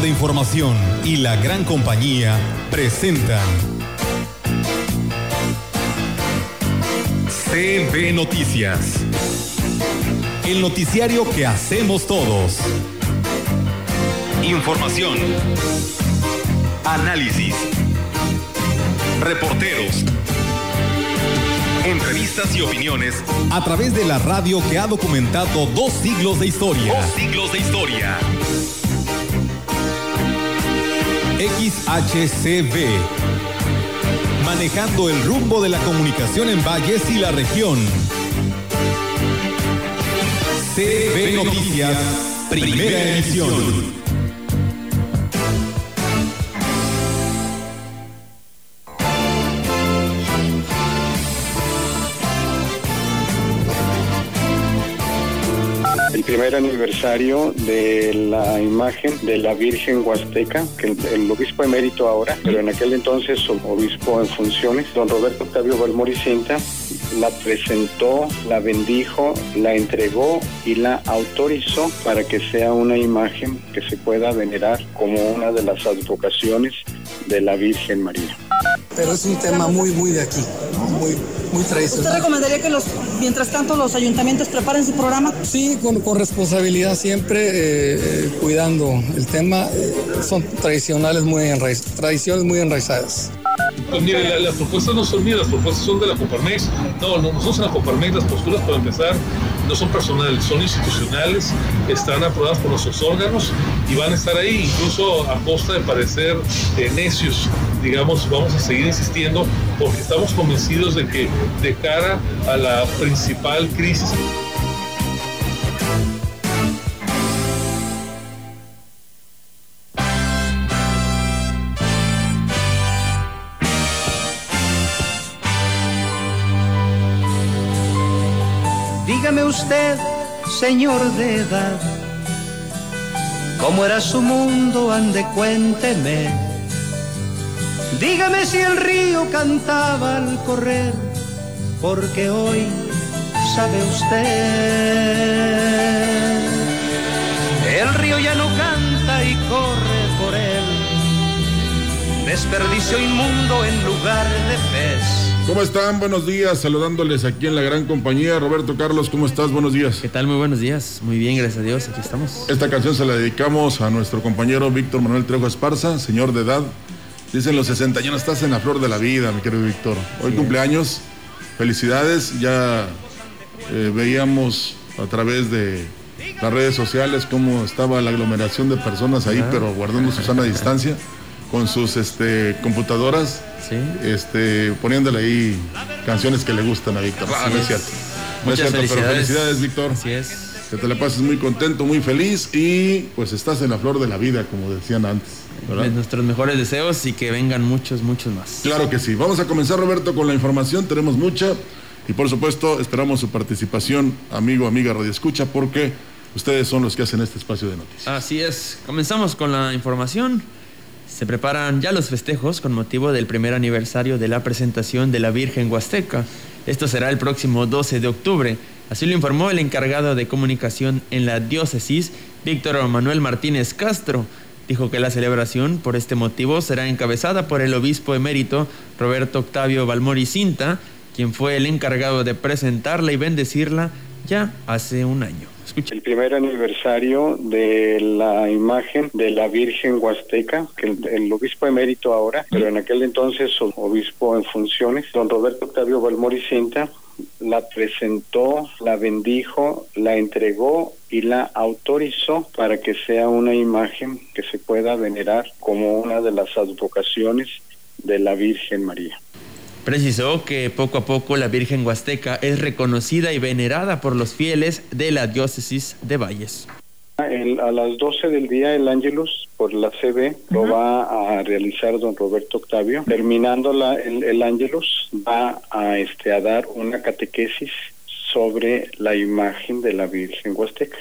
De Información y la gran compañía presentan CB Noticias. El noticiario que hacemos todos. Información. Análisis. Reporteros. Entrevistas y opiniones a través de la radio que ha documentado dos siglos de historia. Dos siglos de historia. XHCB. Manejando el rumbo de la comunicación en Valles y la región. CB Noticias, primera edición. Primer aniversario de la imagen de la Virgen Huasteca, que el, obispo emérito ahora, pero en aquel entonces obispo en funciones, don Roberto Octavio Balmoricinta, la presentó, la bendijo, la entregó y la autorizó para que sea una imagen que se pueda venerar como una de las advocaciones de la Virgen María. Pero es un tema muy, muy de aquí, muy, muy tradicional. ¿Usted recomendaría que los, mientras tanto los ayuntamientos preparen su programa? Sí, con, con responsabilidad siempre, eh, eh, cuidando el tema. Eh, son tradicionales muy enraizadas, tradiciones muy enraizadas. Pues mire, las propuestas no son mías, las propuestas son de la Coparmex. No, no nosotros en la Coparmex las posturas para empezar no son personales, son institucionales, están aprobadas por nuestros órganos y van a estar ahí, incluso a costa de parecer necios, digamos, vamos a seguir insistiendo porque estamos convencidos de que de cara a la principal crisis Dígame usted, señor de edad, cómo era su mundo, ande cuénteme. Dígame si el río cantaba al correr, porque hoy sabe usted, el río ya no canta y corre por él. Desperdicio inmundo en lugar de pez ¿Cómo están? Buenos días, saludándoles aquí en la gran compañía. Roberto Carlos, ¿cómo estás? Buenos días. ¿Qué tal? Muy buenos días. Muy bien, gracias a Dios, aquí estamos. Esta canción se la dedicamos a nuestro compañero Víctor Manuel Trejo Esparza, señor de edad. Dicen los 60 años, estás en la flor de la vida, mi querido Víctor. Hoy cumpleaños, felicidades. Ya eh, veíamos a través de las redes sociales cómo estaba la aglomeración de personas ahí, pero guardando su sana distancia con sus este, computadoras, este, poniéndole ahí canciones que le gustan a Víctor. Ah, no es cierto. No es cierto, pero felicidades, Víctor. Así es. Que te la pases muy contento, muy feliz y pues estás en la flor de la vida, como decían antes. Nuestros mejores deseos y que vengan muchos, muchos más. Claro que sí. Vamos a comenzar, Roberto, con la información. Tenemos mucha y por supuesto esperamos su participación, amigo, amiga Radio Escucha, porque ustedes son los que hacen este espacio de noticias. Así es. Comenzamos con la información. Se preparan ya los festejos con motivo del primer aniversario de la presentación de la Virgen Huasteca. Esto será el próximo 12 de octubre. Así lo informó el encargado de comunicación en la diócesis, Víctor Manuel Martínez Castro. Dijo que la celebración por este motivo será encabezada por el obispo emérito Roberto Octavio Balmori Cinta, quien fue el encargado de presentarla y bendecirla ya hace un año. El primer aniversario de la imagen de la Virgen Huasteca, que el, obispo emérito ahora, pero en aquel entonces obispo en funciones, don Roberto Octavio Balmoricinta, la presentó, la bendijo, la entregó y la autorizó para que sea una imagen que se pueda venerar como una de las advocaciones de la Virgen María. Precisó que poco a poco la Virgen Huasteca es reconocida y venerada por los fieles de la diócesis de Valles. a las 12 del día el Ángelus por la CB lo va a realizar don Roberto Octavio. Terminando la, el, el Ángelus va a, este, a dar una catequesis sobre la imagen de la Virgen Huasteca.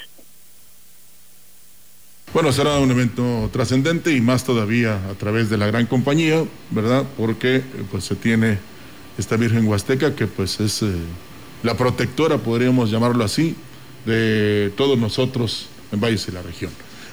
Bueno, será un evento trascendente y más todavía a través de la gran compañía, ¿verdad? Porque pues se tiene esta Virgen Huasteca, que pues es eh, la protectora, podríamos llamarlo así, de todos nosotros en Valles y la región.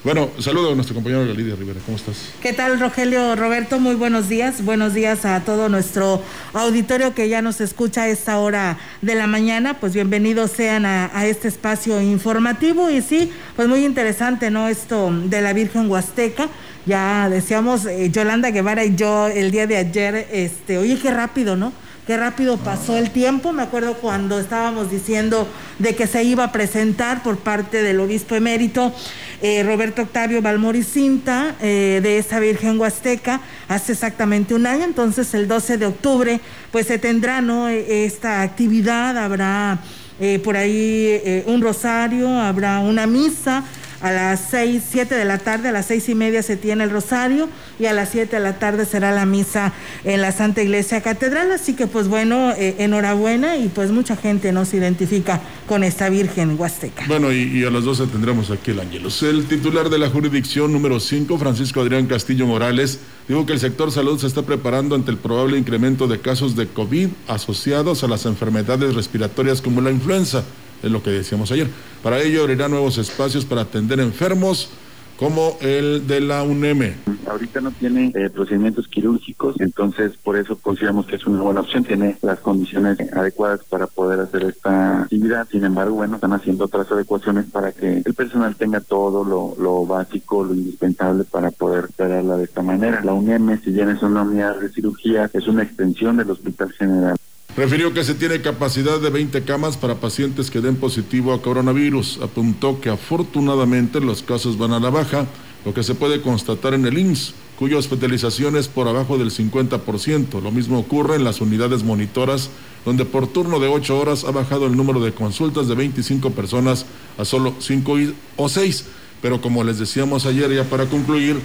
Bueno, saludo a nuestro compañero Lidia Rivera. ¿Cómo estás? ¿Qué tal, Rogelio Roberto? Muy buenos días. Buenos días a todo nuestro auditorio que ya nos escucha a esta hora de la mañana. Pues bienvenidos sean a, este espacio informativo. Y sí, pues muy interesante, ¿no? Esto de la Virgen Huasteca. Ya decíamos eh, Yolanda Guevara y yo el día de ayer, este, oye, qué rápido, ¿no? Qué rápido pasó el tiempo. Me acuerdo cuando estábamos diciendo de que se iba a presentar por parte del obispo emérito eh, Roberto Octavio Balmori Cinta eh, de esta Virgen Huasteca hace exactamente un año. Entonces, el 12 de octubre, pues se tendrá ¿no? esta actividad. Habrá eh, por ahí un rosario, habrá una misa a las seis, siete de la tarde, a las seis y media se tiene el rosario y a las siete de la tarde será la misa en la Santa Iglesia Catedral. Así que pues bueno, eh, enhorabuena y pues mucha gente nos identifica con esta Virgen Huasteca. Bueno, y, a las 12 tendremos aquí el Ángelus. El titular de la jurisdicción número 5, Francisco Adrián Castillo Morales, dijo que el sector salud se está preparando ante el probable incremento de casos de COVID asociados a las enfermedades respiratorias como la influenza es lo que decíamos ayer. Para ello abrirá nuevos espacios para atender enfermos como el de la UNEM. Ahorita no tiene eh, procedimientos quirúrgicos, entonces por eso consideramos que es una buena opción, tiene las condiciones adecuadas para poder hacer esta actividad. Sin embargo, bueno, están haciendo otras adecuaciones para que el personal tenga todo lo, básico, lo indispensable para poder operarla de esta manera. La UNEM, si bien es una unidad de cirugía, es una extensión del Hospital General. Refirió que se tiene capacidad de 20 camas para pacientes que den positivo a coronavirus. Apuntó que afortunadamente los casos van a la baja, lo que se puede constatar en el IMSS, cuya hospitalización es por abajo del 50%. Lo mismo ocurre en las unidades monitoras, donde por turno de 8 horas ha bajado el número de consultas de 25 personas a solo 5 o 6. Pero como les decíamos ayer, ya para concluir,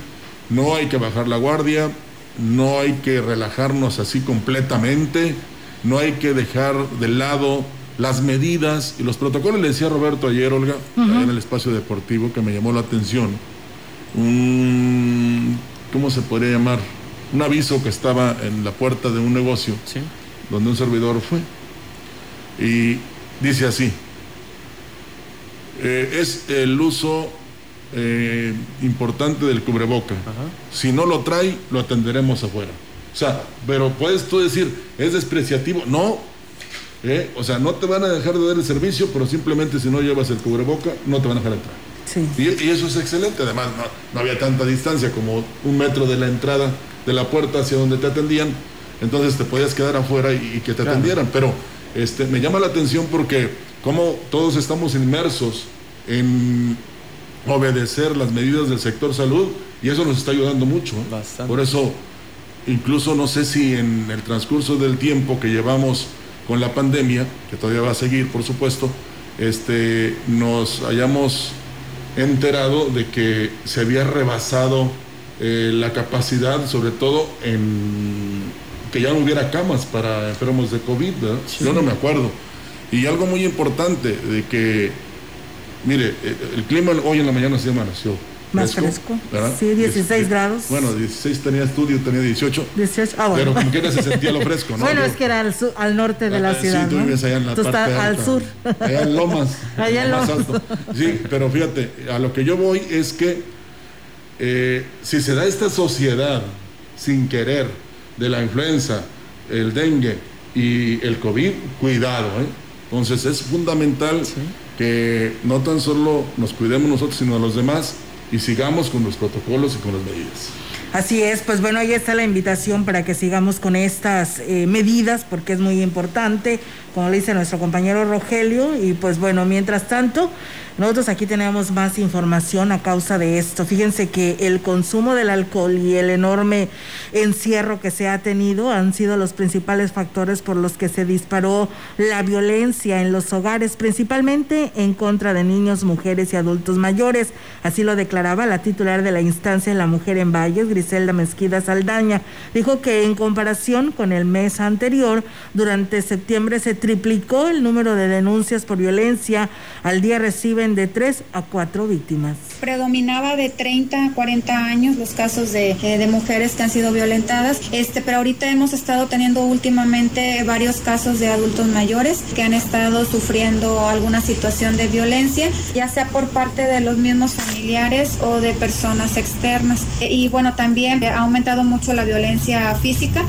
no hay que bajar la guardia, no hay que relajarnos así completamente no hay que dejar de lado las medidas y los protocolos. Le decía Roberto ayer, Olga, en el espacio deportivo, que me llamó la atención, un, ¿cómo se podría llamar? Un aviso que estaba en la puerta de un negocio, donde un servidor fue. Y dice así, eh, es el uso eh, importante del cubreboca. Si no lo trae, lo atenderemos afuera. O sea, pero puedes tú decir, es despreciativo. No, ¿eh? o sea, no te van a dejar de dar el servicio, pero simplemente si no llevas el cubreboca, no te van a dejar entrar. Sí. Y, eso es excelente. Además, no, había tanta distancia como un metro de la entrada de la puerta hacia donde te atendían. Entonces te podías quedar afuera y, que te atendieran. Pero este, me llama la atención porque como todos estamos inmersos en obedecer las medidas del sector salud y eso nos está ayudando mucho. ¿eh? Por eso incluso no sé si en el transcurso del tiempo que llevamos con la pandemia, que todavía va a seguir, por supuesto, este, nos hayamos enterado de que se había rebasado eh, la capacidad, sobre todo en que ya no hubiera camas para enfermos de COVID, yo no me acuerdo. Y algo muy importante de que, mire, eh, el clima hoy en la mañana se amaneció más fresco. Sí, 16 grados. Bueno, 16 tenía estudio, tenía 18. 18, ah, bueno. Pero como quiera se sentía lo fresco, ¿no? bueno, es que era al, al norte de la ah, ciudad. Sí, tú vives allá en la tú parte alta, al sur. Allá en Lomas. allá en Lomas. Alto. Sí, pero fíjate, a lo que yo voy es que eh, si se da esta sociedad sin querer de la influenza, el dengue y el COVID, cuidado, ¿eh? Entonces es fundamental que no tan solo nos cuidemos nosotros, sino a los demás y sigamos con los protocolos y con las medidas. Así es, pues bueno, ahí está la invitación para que sigamos con estas eh, medidas porque es muy importante, como le dice nuestro compañero Rogelio, y pues bueno, mientras tanto, nosotros aquí tenemos más información a causa de esto. Fíjense que el consumo del alcohol y el enorme encierro que se ha tenido han sido los principales factores por los que se disparó la violencia en los hogares, principalmente en contra de niños, mujeres y adultos mayores. Así lo declaraba la titular de la instancia de la mujer en Valles, Griselda Mezquida Saldaña. Dijo que en comparación con el mes anterior, durante septiembre se triplicó el número de denuncias por violencia. Al día recibe reciben de 3 a 4 víctimas. Predominaba de 30 a 40 años los casos de, eh, de mujeres que han sido violentadas, este, pero ahorita hemos estado teniendo últimamente varios casos de adultos mayores que han estado sufriendo alguna situación de violencia, ya sea por parte de los mismos familiares o de personas externas. Y bueno, también ha aumentado mucho la violencia física.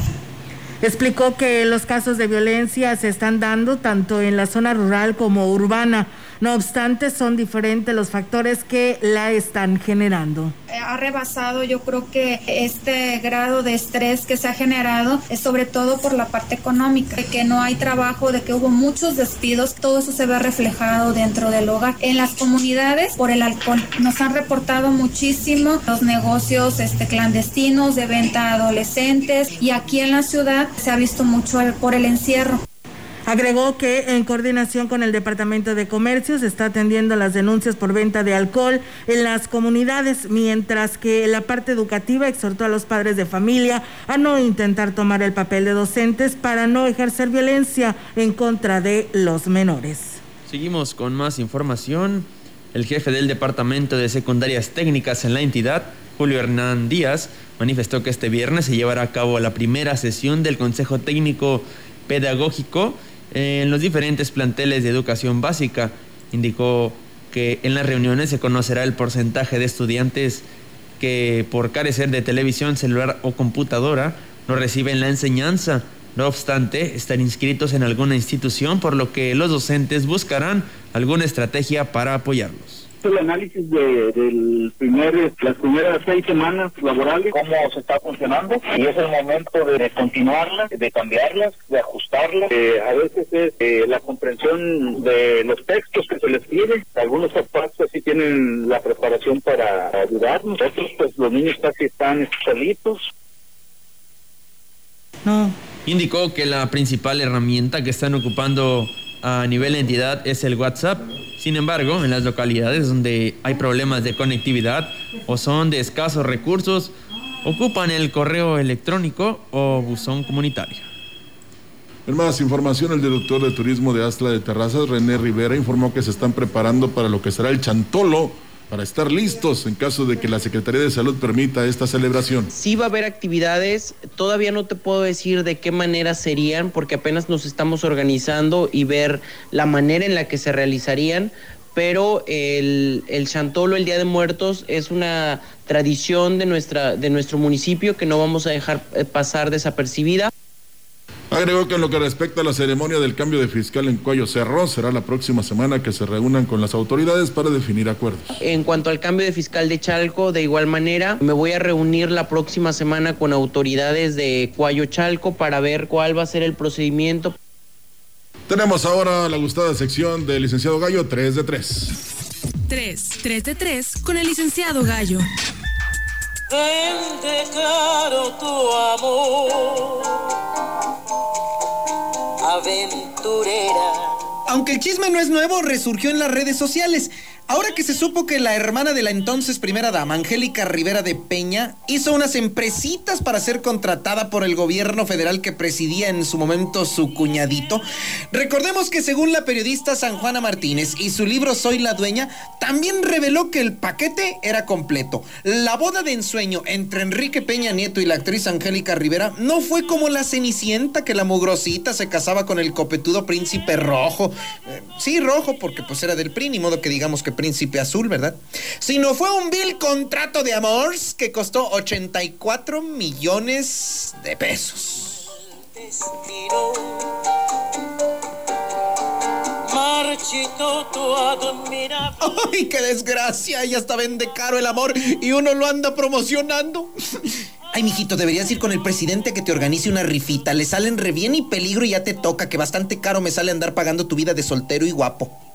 Explicó que los casos de violencia se están dando tanto en la zona rural como urbana. No obstante, son diferentes los factores que la están generando. Eh, ha rebasado yo creo que este grado de estrés que se ha generado es sobre todo por la parte económica, de que no hay trabajo, de que hubo muchos despidos, todo eso se ve reflejado dentro del hogar. En las comunidades por el alcohol nos han reportado muchísimo los negocios este, clandestinos de venta a adolescentes y aquí en la ciudad se ha visto mucho por el encierro. Agregó que en coordinación con el Departamento de Comercio se está atendiendo las denuncias por venta de alcohol en las comunidades, mientras que la parte educativa exhortó a los padres de familia a no intentar tomar el papel de docentes para no ejercer violencia en contra de los menores. Seguimos con más información. El jefe del Departamento de Secundarias Técnicas en la entidad, Julio Hernán Díaz, manifestó que este viernes se llevará a cabo la primera sesión del Consejo Técnico Pedagógico en los diferentes planteles de educación básica. Indicó que en las reuniones se conocerá el porcentaje de estudiantes que por carecer de televisión, celular o computadora no reciben la enseñanza. No obstante, están inscritos en alguna institución, por lo que los docentes buscarán alguna estrategia para apoyarlos el análisis de, del primer, las primeras seis semanas laborales, cómo se está funcionando, y es el momento de, continuarlas, de cambiarlas, de ajustarlas. Eh, a veces es eh, la comprensión de los textos que se les pide. Algunos papás sí tienen la preparación para ayudarnos, otros pues los niños casi están solitos. No. Indicó que la principal herramienta que están ocupando a nivel de entidad es el WhatsApp sin embargo, en las localidades donde hay problemas de conectividad o son de escasos recursos, ocupan el correo electrónico o buzón comunitario. En más información, el director de turismo de Astla de Terrazas, René Rivera, informó que se están preparando para lo que será el Chantolo para estar listos en caso de que la Secretaría de Salud permita esta celebración. Sí va a haber actividades, todavía no te puedo decir de qué manera serían, porque apenas nos estamos organizando y ver la manera en la que se realizarían, pero el, el Chantolo, el Día de Muertos, es una tradición de, nuestra, de nuestro municipio que no vamos a dejar eh, pasar desapercibida. Agregó que en lo que respecta a la ceremonia del cambio de fiscal en Cuello Cerro, será la próxima semana que se reúnan con las autoridades para definir acuerdos. En cuanto al cambio de fiscal de Chalco, de igual manera, me voy a reunir la próxima semana con autoridades de Cuayo Chalco para ver cuál va a ser el procedimiento. Tenemos ahora la gustada sección del licenciado Gallo 3 de 3. 3, 3 de 3 con el licenciado Gallo. Caro tu amor aventurera. Aunque el chisme no es nuevo, resurgió en las redes sociales. Ahora que se supo que la hermana de la entonces primera dama, Angélica Rivera de Peña, hizo unas empresitas para ser contratada por el gobierno federal que presidía en su momento su cuñadito, recordemos que según la periodista San Juana Martínez y su libro Soy la dueña, también reveló que el paquete era completo. La boda de ensueño entre Enrique Peña Nieto y la actriz Angélica Rivera no fue como la cenicienta que la mugrosita se casaba con el copetudo príncipe rojo. Eh, sí, rojo, porque pues era del PRI, ni modo que digamos que príncipe azul, ¿verdad? Sino fue un vil contrato de amores que costó 84 millones de pesos. ¡Ay, qué desgracia! Ya está vende caro el amor y uno lo anda promocionando. Ay, mijito, deberías ir con el presidente que te organice una rifita. Le salen re bien y peligro y ya te toca, que bastante caro me sale andar pagando tu vida de soltero y guapo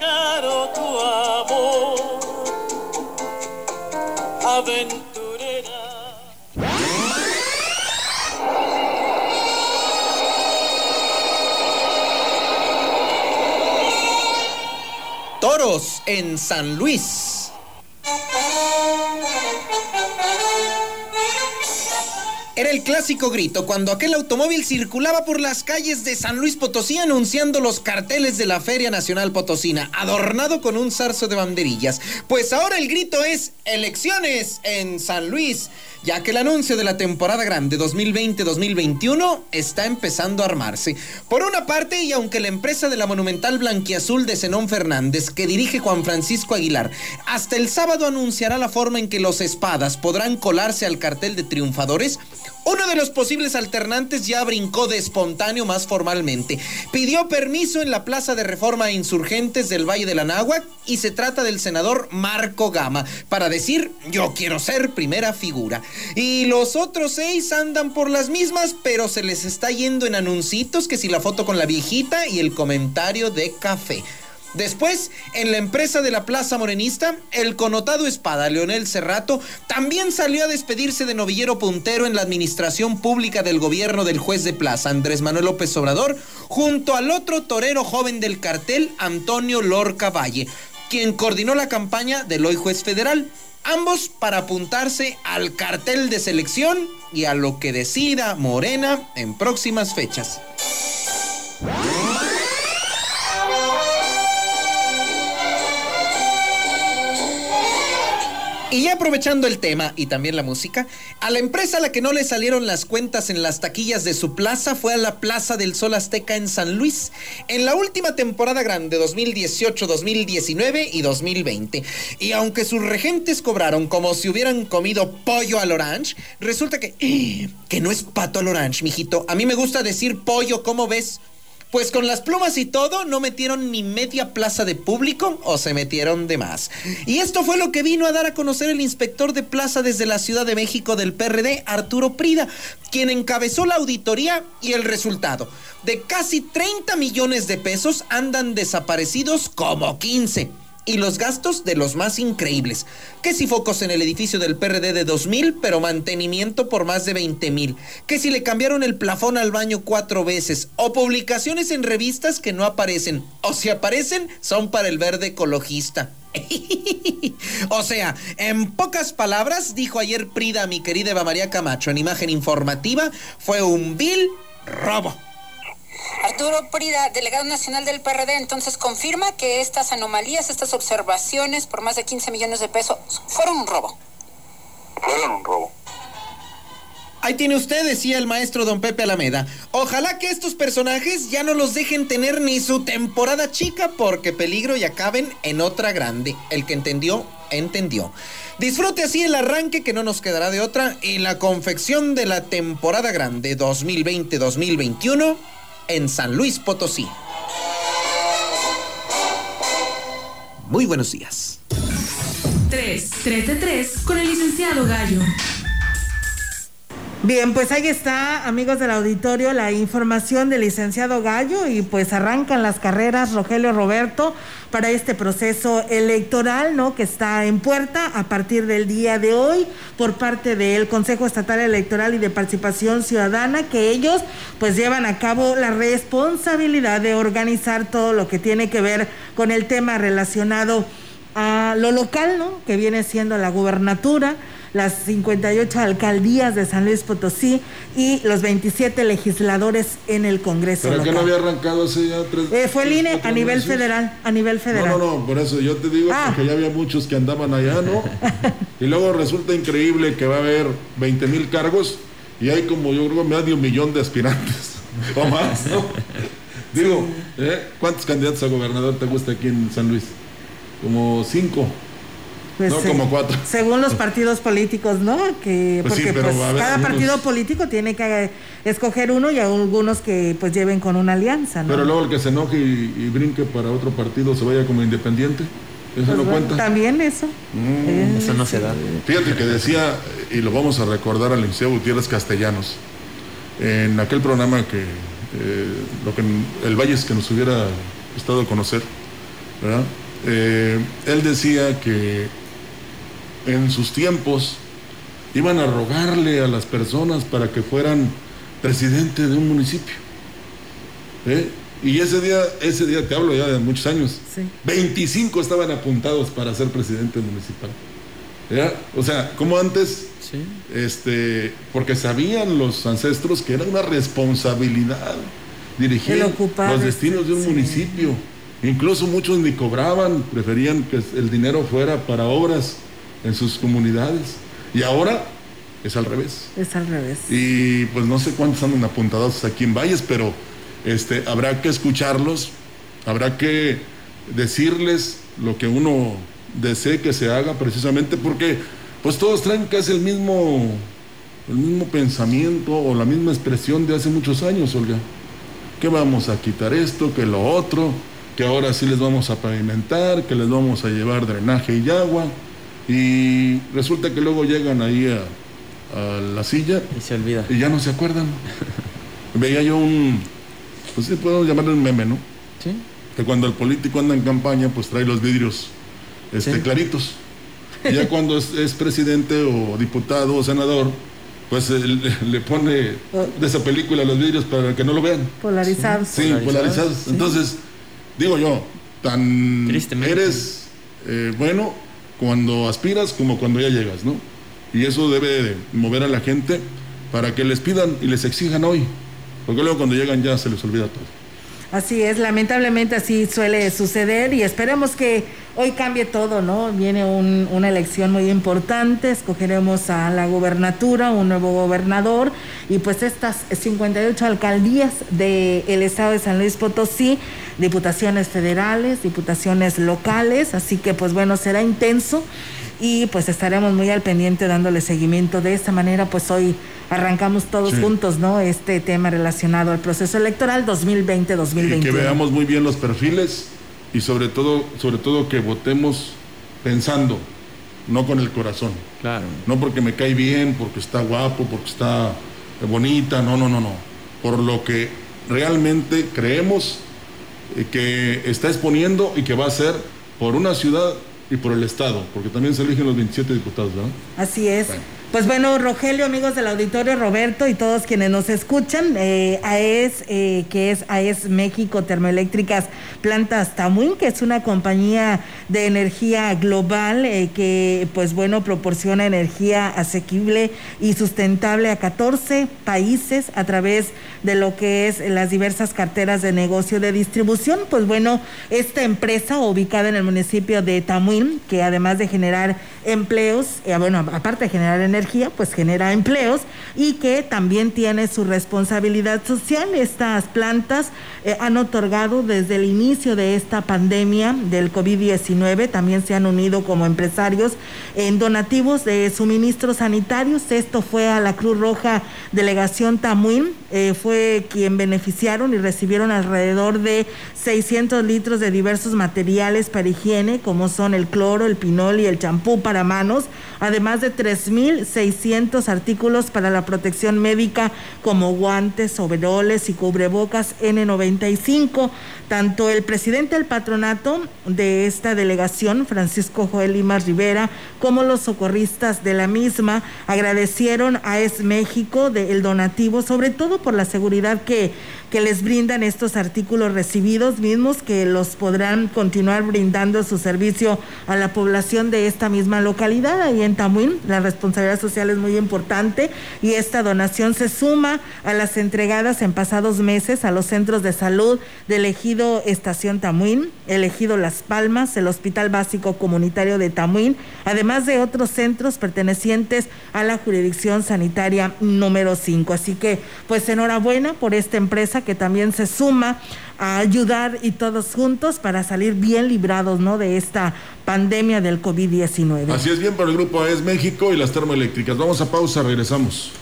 caro tu amor, aventurera. Toros en San Luis. Era el clásico grito cuando aquel automóvil circulaba por las calles de San Luis Potosí anunciando los carteles de la Feria Nacional Potosina, adornado con un zarzo de banderillas. Pues ahora el grito es elecciones en San Luis, ya que el anuncio de la temporada grande 2020-2021 está empezando a armarse. Por una parte, y aunque la empresa de la monumental blanquiazul de Zenón Fernández, que dirige Juan Francisco Aguilar, hasta el sábado anunciará la forma en que los espadas podrán colarse al cartel de triunfadores, uno de los posibles alternantes ya brincó de espontáneo más formalmente. Pidió permiso en la Plaza de Reforma Insurgentes del Valle de la y se trata del senador Marco Gama para decir yo quiero ser primera figura. Y los otros seis andan por las mismas, pero se les está yendo en anuncitos que si la foto con la viejita y el comentario de café. Después, en la empresa de la Plaza Morenista, el connotado espada Leonel Cerrato también salió a despedirse de novillero puntero en la administración pública del gobierno del juez de plaza, Andrés Manuel López Obrador, junto al otro torero joven del cartel, Antonio Lorca Valle, quien coordinó la campaña del hoy juez federal. Ambos para apuntarse al cartel de selección y a lo que decida Morena en próximas fechas. Y ya aprovechando el tema y también la música, a la empresa a la que no le salieron las cuentas en las taquillas de su plaza fue a la Plaza del Sol Azteca en San Luis, en la última temporada grande 2018, 2019 y 2020. Y aunque sus regentes cobraron como si hubieran comido pollo al orange, resulta que... que no es pato al orange, mijito. A mí me gusta decir pollo, ¿cómo ves? Pues con las plumas y todo, no metieron ni media plaza de público o se metieron de más. Y esto fue lo que vino a dar a conocer el inspector de plaza desde la Ciudad de México del PRD, Arturo Prida, quien encabezó la auditoría y el resultado. De casi 30 millones de pesos andan desaparecidos como 15 y los gastos de los más increíbles. Que si focos en el edificio del PRD de 2000, pero mantenimiento por más de 20 mil. Que si le cambiaron el plafón al baño cuatro veces. O publicaciones en revistas que no aparecen. O si aparecen, son para el verde ecologista. o sea, en pocas palabras, dijo ayer Prida mi querida Eva María Camacho en imagen informativa, fue un vil robo. Arturo Prida, delegado nacional del PRD, entonces confirma que estas anomalías, estas observaciones por más de 15 millones de pesos fueron un robo. Fueron un robo. Ahí tiene usted, decía el maestro don Pepe Alameda. Ojalá que estos personajes ya no los dejen tener ni su temporada chica, porque peligro y acaben en otra grande. El que entendió, entendió. Disfrute así el arranque que no nos quedará de otra en la confección de la temporada grande 2020-2021 en San Luis Potosí. Muy buenos días. 3, 3 de 3 con el licenciado Gallo. Bien, pues ahí está, amigos del auditorio, la información del licenciado Gallo y pues arrancan las carreras Rogelio Roberto para este proceso electoral, ¿no? Que está en puerta a partir del día de hoy por parte del Consejo Estatal Electoral y de Participación Ciudadana, que ellos pues llevan a cabo la responsabilidad de organizar todo lo que tiene que ver con el tema relacionado a lo local, ¿no? Que viene siendo la gubernatura las 58 alcaldías de San Luis Potosí y los 27 legisladores en el Congreso. ¿Pero que no había arrancado hace ya tres eh, Fue el INE a nivel meses? federal, a nivel federal. No, no, no, por eso yo te digo Ah. porque ya había muchos que andaban allá, ¿no? y luego resulta increíble que va a haber 20 mil cargos y hay como yo creo medio millón de aspirantes. O más, ¿no? Digo, ¿eh? ¿cuántos candidatos a gobernador te gusta aquí en San Luis? Como cinco. Pues, no, como cuatro. Según los partidos políticos, ¿no? Que, Pues sí, porque pero pues, a cada algunos- partido político tiene que escoger uno y algunos que pues lleven con una alianza, ¿no? Pero luego el que se enoje y, y brinque para otro partido se vaya como independiente. Eso Pues no cuenta. También eso. Eh, Eso no se da. Fíjate que decía, y lo vamos a recordar al Liceo Gutiérrez Castellanos, en aquel programa que, eh, lo que el Valles que nos hubiera gustado conocer, ¿verdad? Eh, él decía que en sus tiempos iban a rogarle a las personas para que fueran presidente de un municipio. ¿eh? Y ese día, ese día te hablo ya de muchos años, Sí. 25 estaban apuntados para ser presidente municipal. ¿Ya? O sea, como antes, este, porque sabían los ancestros que era una responsabilidad dirigir los destinos de un sí. municipio. Incluso muchos ni cobraban, preferían que el dinero fuera para obras en sus comunidades. Y ahora es al revés. Es al revés. Y pues no sé cuántos andan apuntados aquí en Valles, pero este, habrá que escucharlos, habrá que decirles lo que uno desee que se haga precisamente porque pues todos traen casi el mismo, el mismo pensamiento o la misma expresión de hace muchos años, Olga. Que vamos a quitar esto, que lo otro, que ahora sí les vamos a pavimentar, que les vamos a llevar drenaje y agua. Y resulta que luego llegan ahí a, a la silla Y se olvida. y ya no se acuerdan. Veía yo un, pues sí podemos llamarle un meme, ¿no? Sí. Que cuando el político anda en campaña, pues trae los vidrios este, Sí. claritos. Y ya cuando es, es presidente o diputado o senador, pues le, le pone de esa película los vidrios para que no lo vean. Polarizados. Sí, polarizados. sí. Entonces, digo yo, tan Tristemente. eres eh, bueno cuando aspiras como cuando ya llegas, ¿no? Y eso debe de mover a la gente para que les pidan y les exijan hoy. Porque luego cuando llegan ya se les olvida todo. Así es, lamentablemente así suele suceder y esperemos que hoy cambie todo, ¿no? Viene un- una elección muy importante, escogeremos a la gobernatura, un nuevo gobernador y pues estas 58 alcaldías del estado de San Luis Potosí, diputaciones federales, diputaciones locales, así que pues bueno, será intenso y pues estaremos muy al pendiente dándole seguimiento. De esta manera pues hoy arrancamos todos Sí. juntos, ¿no? Este tema relacionado al proceso electoral Y que 2020-2021. veamos muy bien los perfiles y sobre todo, sobre todo que votemos pensando, no con el corazón. Claro. No porque me cae bien, porque está guapo, porque está bonita, no, no, no, no. Por lo que realmente creemos eh, que está exponiendo y que va a ser por una ciudad y por el Estado, porque también se eligen los 27 diputados, ¿verdad? Así es. Bueno. Pues bueno, Rogelio, amigos del auditorio, Roberto y todos quienes nos escuchan, eh, AES, eh, que es AES México Termoeléctricas Plantas Tamuín, que es una compañía de energía global eh, que, pues bueno, proporciona energía asequible y sustentable a 14 países a través de lo que es las diversas carteras de negocio de distribución. Pues bueno, esta empresa ubicada en el municipio de Tamuín, que además de generar empleos, eh, bueno, aparte de generar energía, pues genera empleos y que también tiene su responsabilidad social. Estas plantas eh, han otorgado desde el inicio de esta pandemia del COVID-19, también se han unido como empresarios en donativos de suministros sanitarios. Esto fue a la Cruz Roja Delegación Tamuín, eh, fue quien beneficiaron y recibieron alrededor de 600 litros de diversos materiales para higiene, como son el cloro, el pinol y el champú para manos, además de 3.600 artículos para la protección médica, como guantes, overoles y cubrebocas N95. Tanto el presidente del patronato de esta delegación, Francisco Joel Limas Rivera, como los socorristas de la misma, agradecieron a Es México del donativo, sobre todo por la seguridad que, que les brindan estos artículos recibidos, mismos que los podrán continuar brindando su servicio a la población de esta misma localidad, ahí en Tamuín. La responsabilidad social es muy importante y esta donación se suma a las entregadas en pasados meses a los centros de salud del ejido Estación Tamuín, el ejido Las Palmas, el Hospital Básico Comunitario de Tamuín, además de otros centros pertenecientes a la jurisdicción sanitaria número 5. Así que, pues enhorabuena por esta empresa que también se suma a ayudar y todos juntos para salir bien librados, ¿no? De esta pandemia del COVID-19. Así es bien para el grupo AES México y las termoeléctricas. Vamos a pausa, regresamos.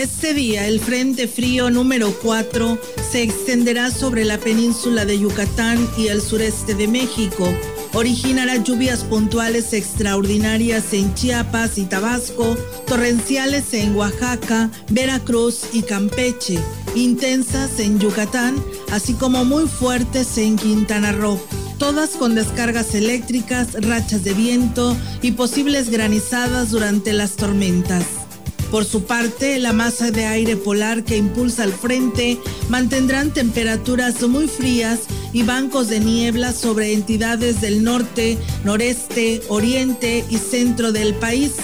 Este día el Frente Frío número 4 se extenderá sobre la península de Yucatán y el sureste de México. Originará lluvias puntuales extraordinarias en Chiapas y Tabasco, torrenciales en Oaxaca, Veracruz y Campeche, intensas en Yucatán, así como muy fuertes en Quintana Roo todas con descargas eléctricas, rachas de viento y posibles granizadas durante las tormentas. Por su parte, la masa de aire polar que impulsa al frente mantendrán temperaturas muy frías y bancos de niebla sobre entidades del norte, noreste, oriente y centro del país.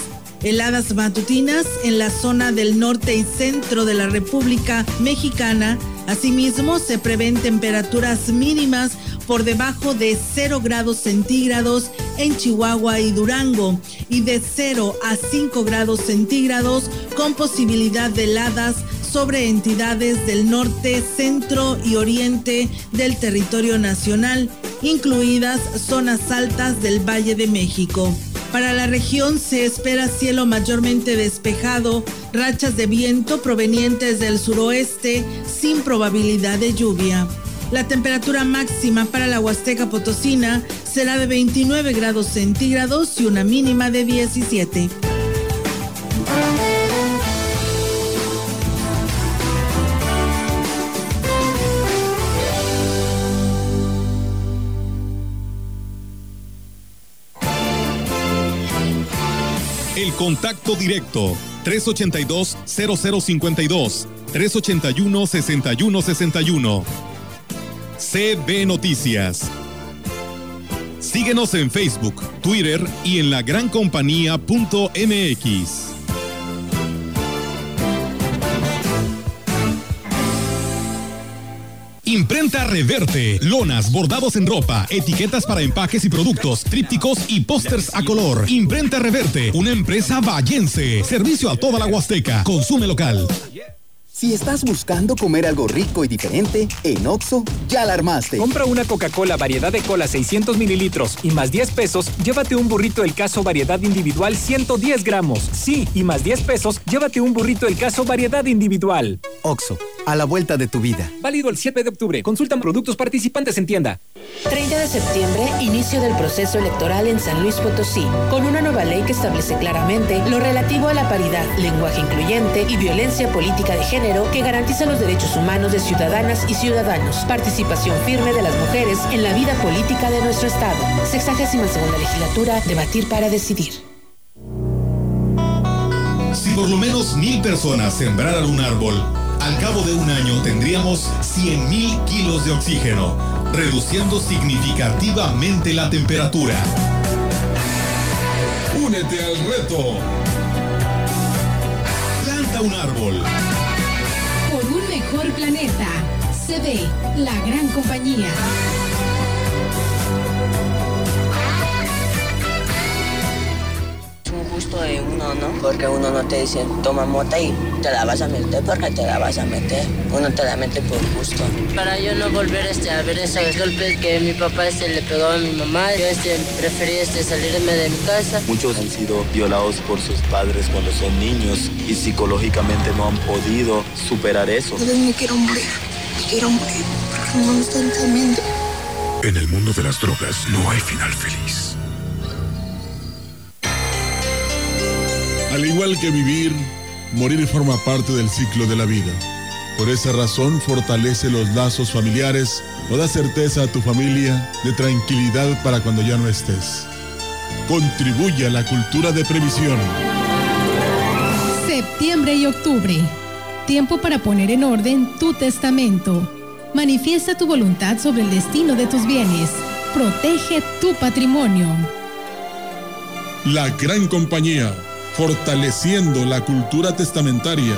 Heladas matutinas en la zona del norte y centro de la República Mexicana. Asimismo, se prevén temperaturas mínimas por debajo de 0 grados centígrados en Chihuahua y Durango y de 0 a 5 grados centígrados con posibilidad de heladas sobre entidades del norte, centro y oriente del territorio nacional, incluidas zonas altas del Valle de México. Para la región se espera cielo mayormente despejado, rachas de viento provenientes del suroeste sin probabilidad de lluvia. La temperatura máxima para la Huasteca Potosina será de 29 grados centígrados y una mínima de 17. Contacto directo. 382-0052 381-6161 CB Noticias. Síguenos en Facebook, Twitter y en la gran Imprenta Reverte, lonas, bordados en ropa, etiquetas para empaques y productos, trípticos y pósters a color. Imprenta Reverte, una empresa vallense. Servicio a toda la Huasteca. Consume local. Si estás buscando comer algo rico y diferente, en Oxo ya la armaste. Compra una Coca-Cola variedad de cola 600 mililitros y más 10 pesos, llévate un burrito El Caso variedad individual 110 gramos. Sí, y más 10 pesos, llévate un burrito El Caso variedad individual. Oxo, a la vuelta de tu vida. Válido el 7 de octubre. Consultan productos participantes en tienda. 30 de septiembre, inicio del proceso electoral en San Luis Potosí, con una nueva ley que establece claramente lo relativo a la paridad, lenguaje incluyente y violencia política de género que garantiza los derechos humanos de ciudadanas y ciudadanos, participación firme de las mujeres en la vida política de nuestro Estado. Sexagésima segunda legislatura, debatir para decidir. Si por lo menos mil personas sembraran un árbol, al cabo de un año tendríamos 100 mil kilos de oxígeno, reduciendo significativamente la temperatura. Únete al reto. Planta un árbol. Mejor planeta. Se ve la gran compañía. Gusto de uno, ¿no? Porque uno no te dice, toma mota y te la vas a meter porque te la vas a meter. Uno te la mete por gusto. Para yo no volver este, a ver esos golpes que mi papá este, le pegó a mi mamá, yo este, preferí este, salirme de mi casa. Muchos han sido violados por sus padres cuando son niños y psicológicamente no han podido superar eso. Yo me quiero morir, me quiero morir, porque no me están. En el mundo de las drogas no hay final feliz. Al igual que vivir, morir forma parte del ciclo de la vida. Por esa razón fortalece los lazos familiares o da certeza a tu familia de tranquilidad para cuando ya no estés. Contribuye a la cultura de previsión. Septiembre y octubre. Tiempo para poner en orden tu testamento. Manifiesta tu voluntad sobre el destino de tus bienes. Protege tu patrimonio. La gran compañía, fortaleciendo la cultura testamentaria.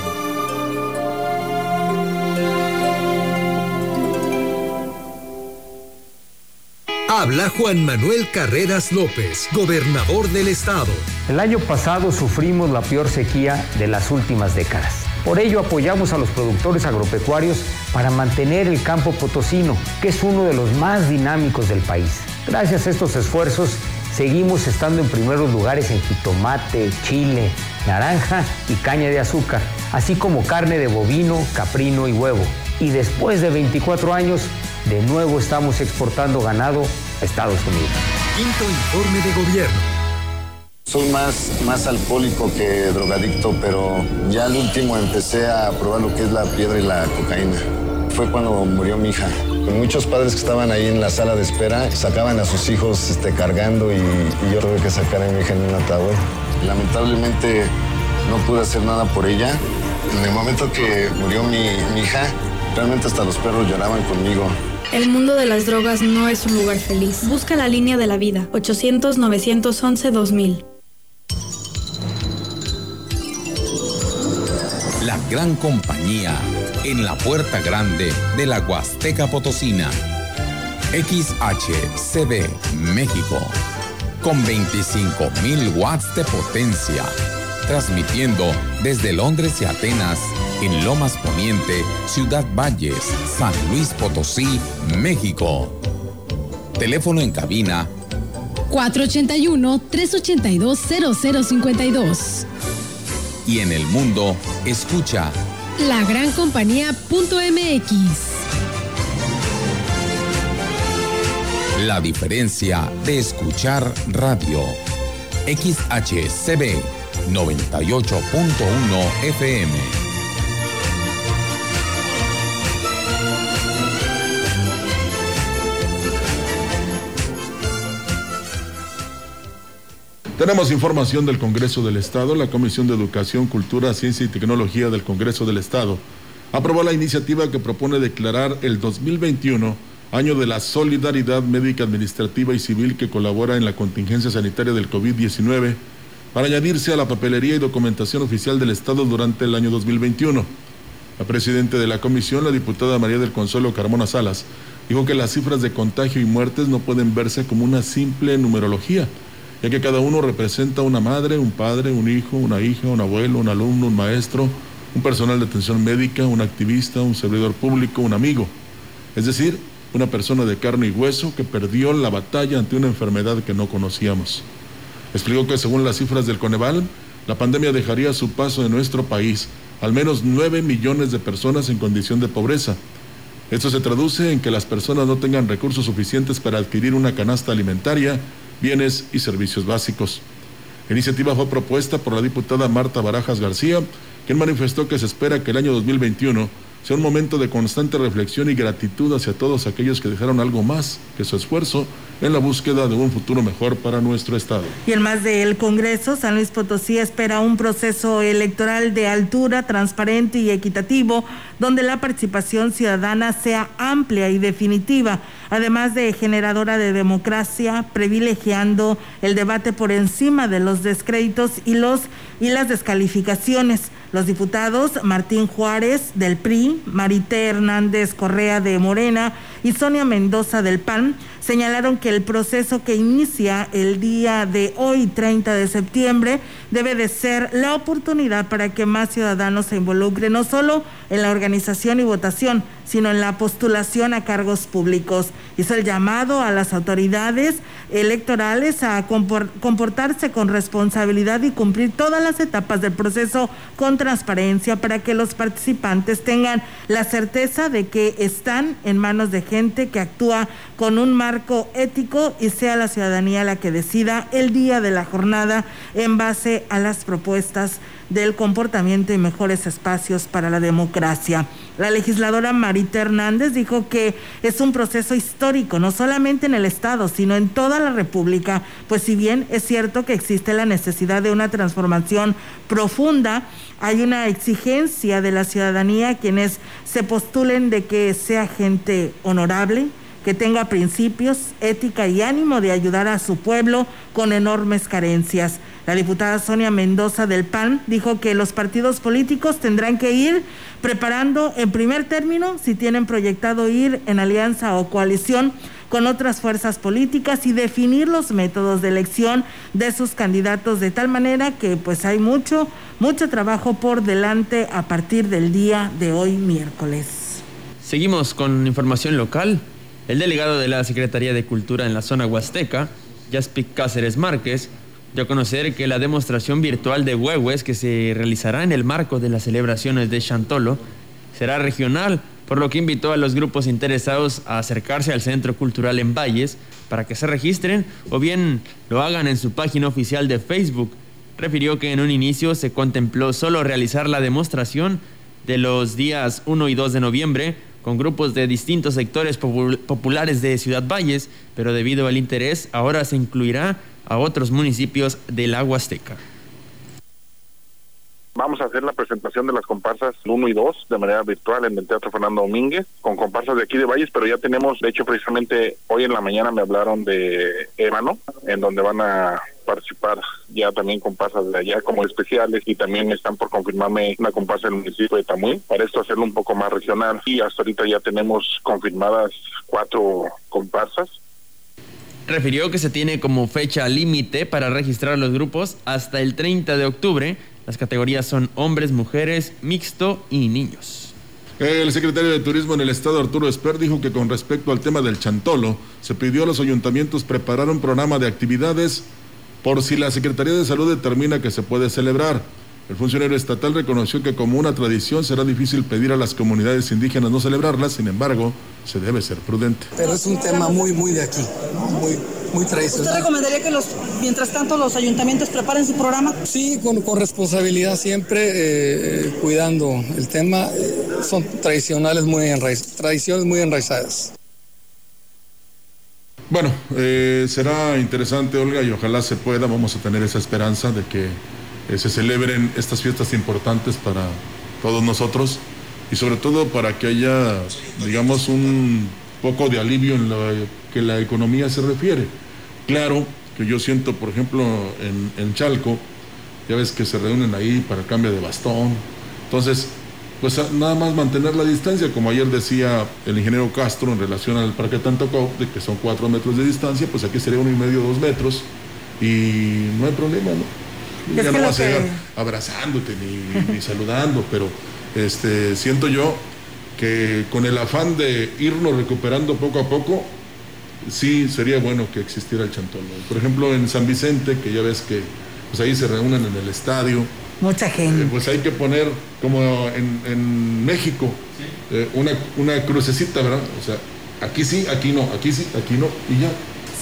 Habla Juan Manuel Carreras López, gobernador del estado. El año pasado sufrimos la peor sequía de las últimas décadas. Por ello apoyamos a los productores agropecuarios para mantener el campo potosino, que es uno de los más dinámicos del país. Gracias a estos esfuerzos, seguimos estando en primeros lugares en jitomate, chile, naranja y caña de azúcar, así como carne de bovino, caprino y huevo. Y después de 24 años, de nuevo estamos exportando ganado a Estados Unidos. Quinto informe de gobierno. Soy más, más alcohólico que drogadicto, pero ya al último empecé a probar lo que es la piedra y la cocaína. Fue cuando murió mi hija. Muchos padres que estaban ahí en la sala de espera sacaban a sus hijos este, cargando y, y yo tuve que sacar a mi hija en un ataúd. Lamentablemente no pude hacer nada por ella. En el momento que murió mi, mi hija, realmente hasta los perros lloraban conmigo. El mundo de las drogas no es un lugar feliz. Busca la línea de la vida. 800-911-2000. La gran compañía en la puerta grande de la Huasteca Potosina. XHCD México. Con 25.000 watts de potencia. Transmitiendo desde Londres y Atenas en Lomas Poniente, Ciudad Valles, San Luis Potosí, México. Teléfono en cabina 481-382-0052. Y en el mundo, escucha lagrancompañía.mx. La diferencia de escuchar radio. XHCB 98.1 FM. Tenemos información del Congreso del Estado. La Comisión de Educación, Cultura, Ciencia y Tecnología del Congreso del Estado aprobó la iniciativa que propone declarar el 2021 año de la solidaridad médica administrativa y civil que colabora en la contingencia sanitaria del COVID-19 para añadirse a la papelería y documentación oficial del Estado durante el año 2021. La presidenta de la comisión, la diputada María del Consuelo Carmona Salas, dijo que las cifras de contagio y muertes no pueden verse como una simple numerología, ya que cada uno representa una madre, un padre, un hijo, una hija, un abuelo, un alumno, un maestro, un personal de atención médica, un activista, un servidor público, un amigo. Es decir, una persona de carne y hueso que perdió la batalla ante una enfermedad que no conocíamos. Explicó que según las cifras del Coneval, la pandemia dejaría su paso en nuestro país al menos 9 millones de personas en condición de pobreza. Esto se traduce en que las personas no tengan recursos suficientes para adquirir una canasta alimentaria bienes y servicios básicos. La iniciativa fue propuesta por la diputada Marta Barajas García, quien manifestó que se espera que el año 2021 sea un momento de constante reflexión y gratitud hacia todos aquellos que dejaron algo más que su esfuerzo en la búsqueda de un futuro mejor para nuestro Estado. Y en más del Congreso, San Luis Potosí espera un proceso electoral de altura, transparente y equitativo, donde la participación ciudadana sea amplia y definitiva, además de generadora de democracia, privilegiando el debate por encima de los descréditos y, los, y las descalificaciones. Los diputados Martín Juárez del PRI, Marité Hernández Correa de Morena y Sonia Mendoza del PAN señalaron que el proceso que inicia el día de hoy, 30 de septiembre, debe de ser la oportunidad para que más ciudadanos se involucren no solo en la organización y votación, sino en la postulación a cargos públicos. Hizo el llamado a las autoridades electorales a comportarse con responsabilidad y cumplir todas las etapas del proceso con transparencia para que los participantes tengan la certeza de que están en manos de gente que actúa con un marco ético y sea la ciudadanía la que decida el día de la jornada en base a las propuestas del comportamiento y mejores espacios para la democracia. La legisladora Marita Hernández dijo que es un proceso histórico, no solamente en el Estado, sino en toda la República, pues si bien es cierto que existe la necesidad de una transformación profunda, hay una exigencia de la ciudadanía quienes se postulen de que sea gente honorable, que tenga principios, ética y ánimo de ayudar a su pueblo con enormes carencias. La diputada Sonia Mendoza del PAN dijo que los partidos políticos tendrán que ir preparando en primer término si tienen proyectado ir en alianza o coalición con otras fuerzas políticas y definir los métodos de elección de sus candidatos de tal manera que pues hay mucho, mucho trabajo por delante a partir del día de hoy miércoles. Seguimos con información local. El delegado de la Secretaría de Cultura en la zona huasteca, Jaspic Cáceres Márquez, dio a conocer que la demostración virtual de huehues que se realizará en el marco de las celebraciones de Chantolo será regional, por lo que invitó a los grupos interesados a acercarse al Centro Cultural en Valles para que se registren o bien lo hagan en su página oficial de Facebook. Refirió que en un inicio se contempló solo realizar la demostración de los días 1 y 2 de noviembre con grupos de distintos sectores populares de Ciudad Valles, pero debido al interés ahora se incluirá a otros municipios del la Huasteca. Vamos a hacer la presentación de las comparsas 1 y 2 de manera virtual en el Teatro Fernando Domínguez con comparsas de aquí de Valles, pero ya tenemos, de hecho precisamente hoy en la mañana me hablaron de Ébano, en donde van a participar ya también comparsas de allá como especiales y también están por confirmarme una comparsa del municipio de Tamuy para esto hacerlo un poco más regional y hasta ahorita ya tenemos confirmadas cuatro comparsas refirió que se tiene como fecha límite para registrar los grupos hasta el 30 de octubre. Las categorías son hombres, mujeres, mixto y niños. El secretario de Turismo en el Estado, Arturo Esper, dijo que con respecto al tema del chantolo, se pidió a los ayuntamientos preparar un programa de actividades por si la Secretaría de Salud determina que se puede celebrar. El funcionario estatal reconoció que como una tradición será difícil pedir a las comunidades indígenas no celebrarlas, sin embargo, se debe ser prudente. Pero es un tema muy, muy de aquí, muy, muy tradicional. ¿Usted recomendaría que los, mientras tanto los ayuntamientos preparen su programa? Sí, con, con responsabilidad siempre, eh, eh, cuidando el tema. Eh, son tradicionales muy enraiz, tradiciones muy enraizadas. Bueno, será interesante, Olga, y ojalá se pueda, vamos a tener esa esperanza de que eh, se celebren estas fiestas importantes para todos nosotros y sobre todo para que haya, digamos, un poco de alivio en lo que la economía se refiere. Claro que yo siento, por ejemplo, en, Chalco, ya ves que se reúnen ahí para cambio de bastón. Entonces, pues nada más mantener la distancia, como ayer decía el ingeniero Castro en relación al Parque Tantocó, de que son cuatro metros de distancia, pues aquí sería uno y medio, dos metros, y no hay problema, ¿no? Ya no vas a llegar abrazándote ni, saludando, pero este, siento yo que con el afán de irnos recuperando poco a poco, sí sería bueno que existiera el chantón. Por ejemplo, en San Vicente, que ya ves que pues ahí se reúnen en el estadio. Mucha gente. Eh, pues hay que poner, como en, México, eh, una, una crucecita, ¿verdad? O sea, aquí sí, aquí no, aquí sí, aquí no, y ya.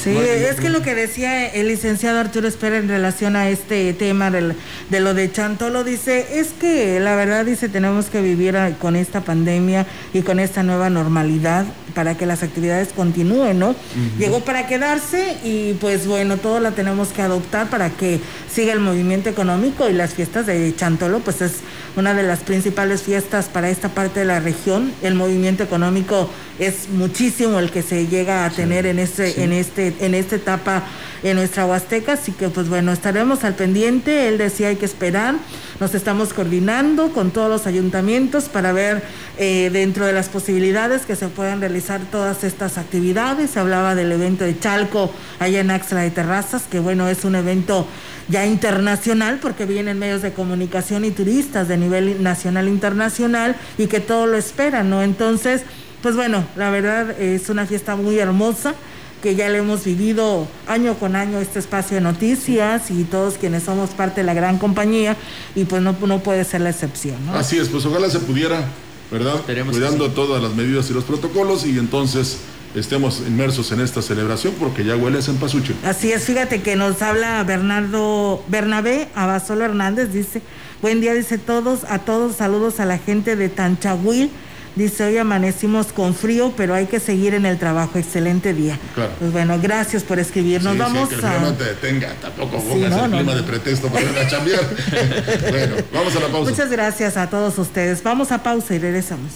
Sí, es que lo que decía el licenciado Arturo Espera en relación a este tema de lo de Chantolo, dice, es que la verdad dice, tenemos que vivir con esta pandemia y con esta nueva normalidad para que las actividades continúen, ¿no? Llegó para quedarse y pues bueno, todo la tenemos que adoptar para que siga el movimiento económico y las fiestas de Chantolo, pues es una de las principales fiestas para esta parte de la región. El movimiento económico es muchísimo el que se llega a tener en este, en este, en esta etapa en nuestra Huasteca, así que pues bueno, estaremos al pendiente. Él decía hay que esperar. Nos estamos coordinando con todos los ayuntamientos para ver eh, dentro de las posibilidades que se puedan realizar todas estas actividades. Se hablaba del evento de Chalco allá en Axla de Terrazas, que bueno, es un evento ya internacional porque vienen medios de comunicación y turistas de nivel nacional e internacional y que todo lo esperan, ¿no? Entonces, pues bueno, la verdad es una fiesta muy hermosa que ya le hemos vivido año con año este espacio de noticias y todos quienes somos parte de la gran compañía y pues no, no puede ser la excepción. ¿no? Así es, pues ojalá se pudiera, ¿verdad? Cuidando todas las medidas y los protocolos y entonces estemos inmersos en esta celebración porque ya huele a Cempasúchil. Así es, fíjate que nos habla Bernardo Bernabé Abasolo Hernández, dice, buen día, dice todos, a todos, saludos a la gente de Tanchahuil. Dice, hoy amanecimos con frío, pero hay que seguir en el trabajo. Excelente día. Claro. Pues bueno, gracias por escribirnos. vamos sí, que el a... no te detenga, tampoco pongas el clima de pretexto para ir a chambear. bueno, vamos a la pausa. Muchas gracias a todos ustedes. Vamos a pausa y regresamos.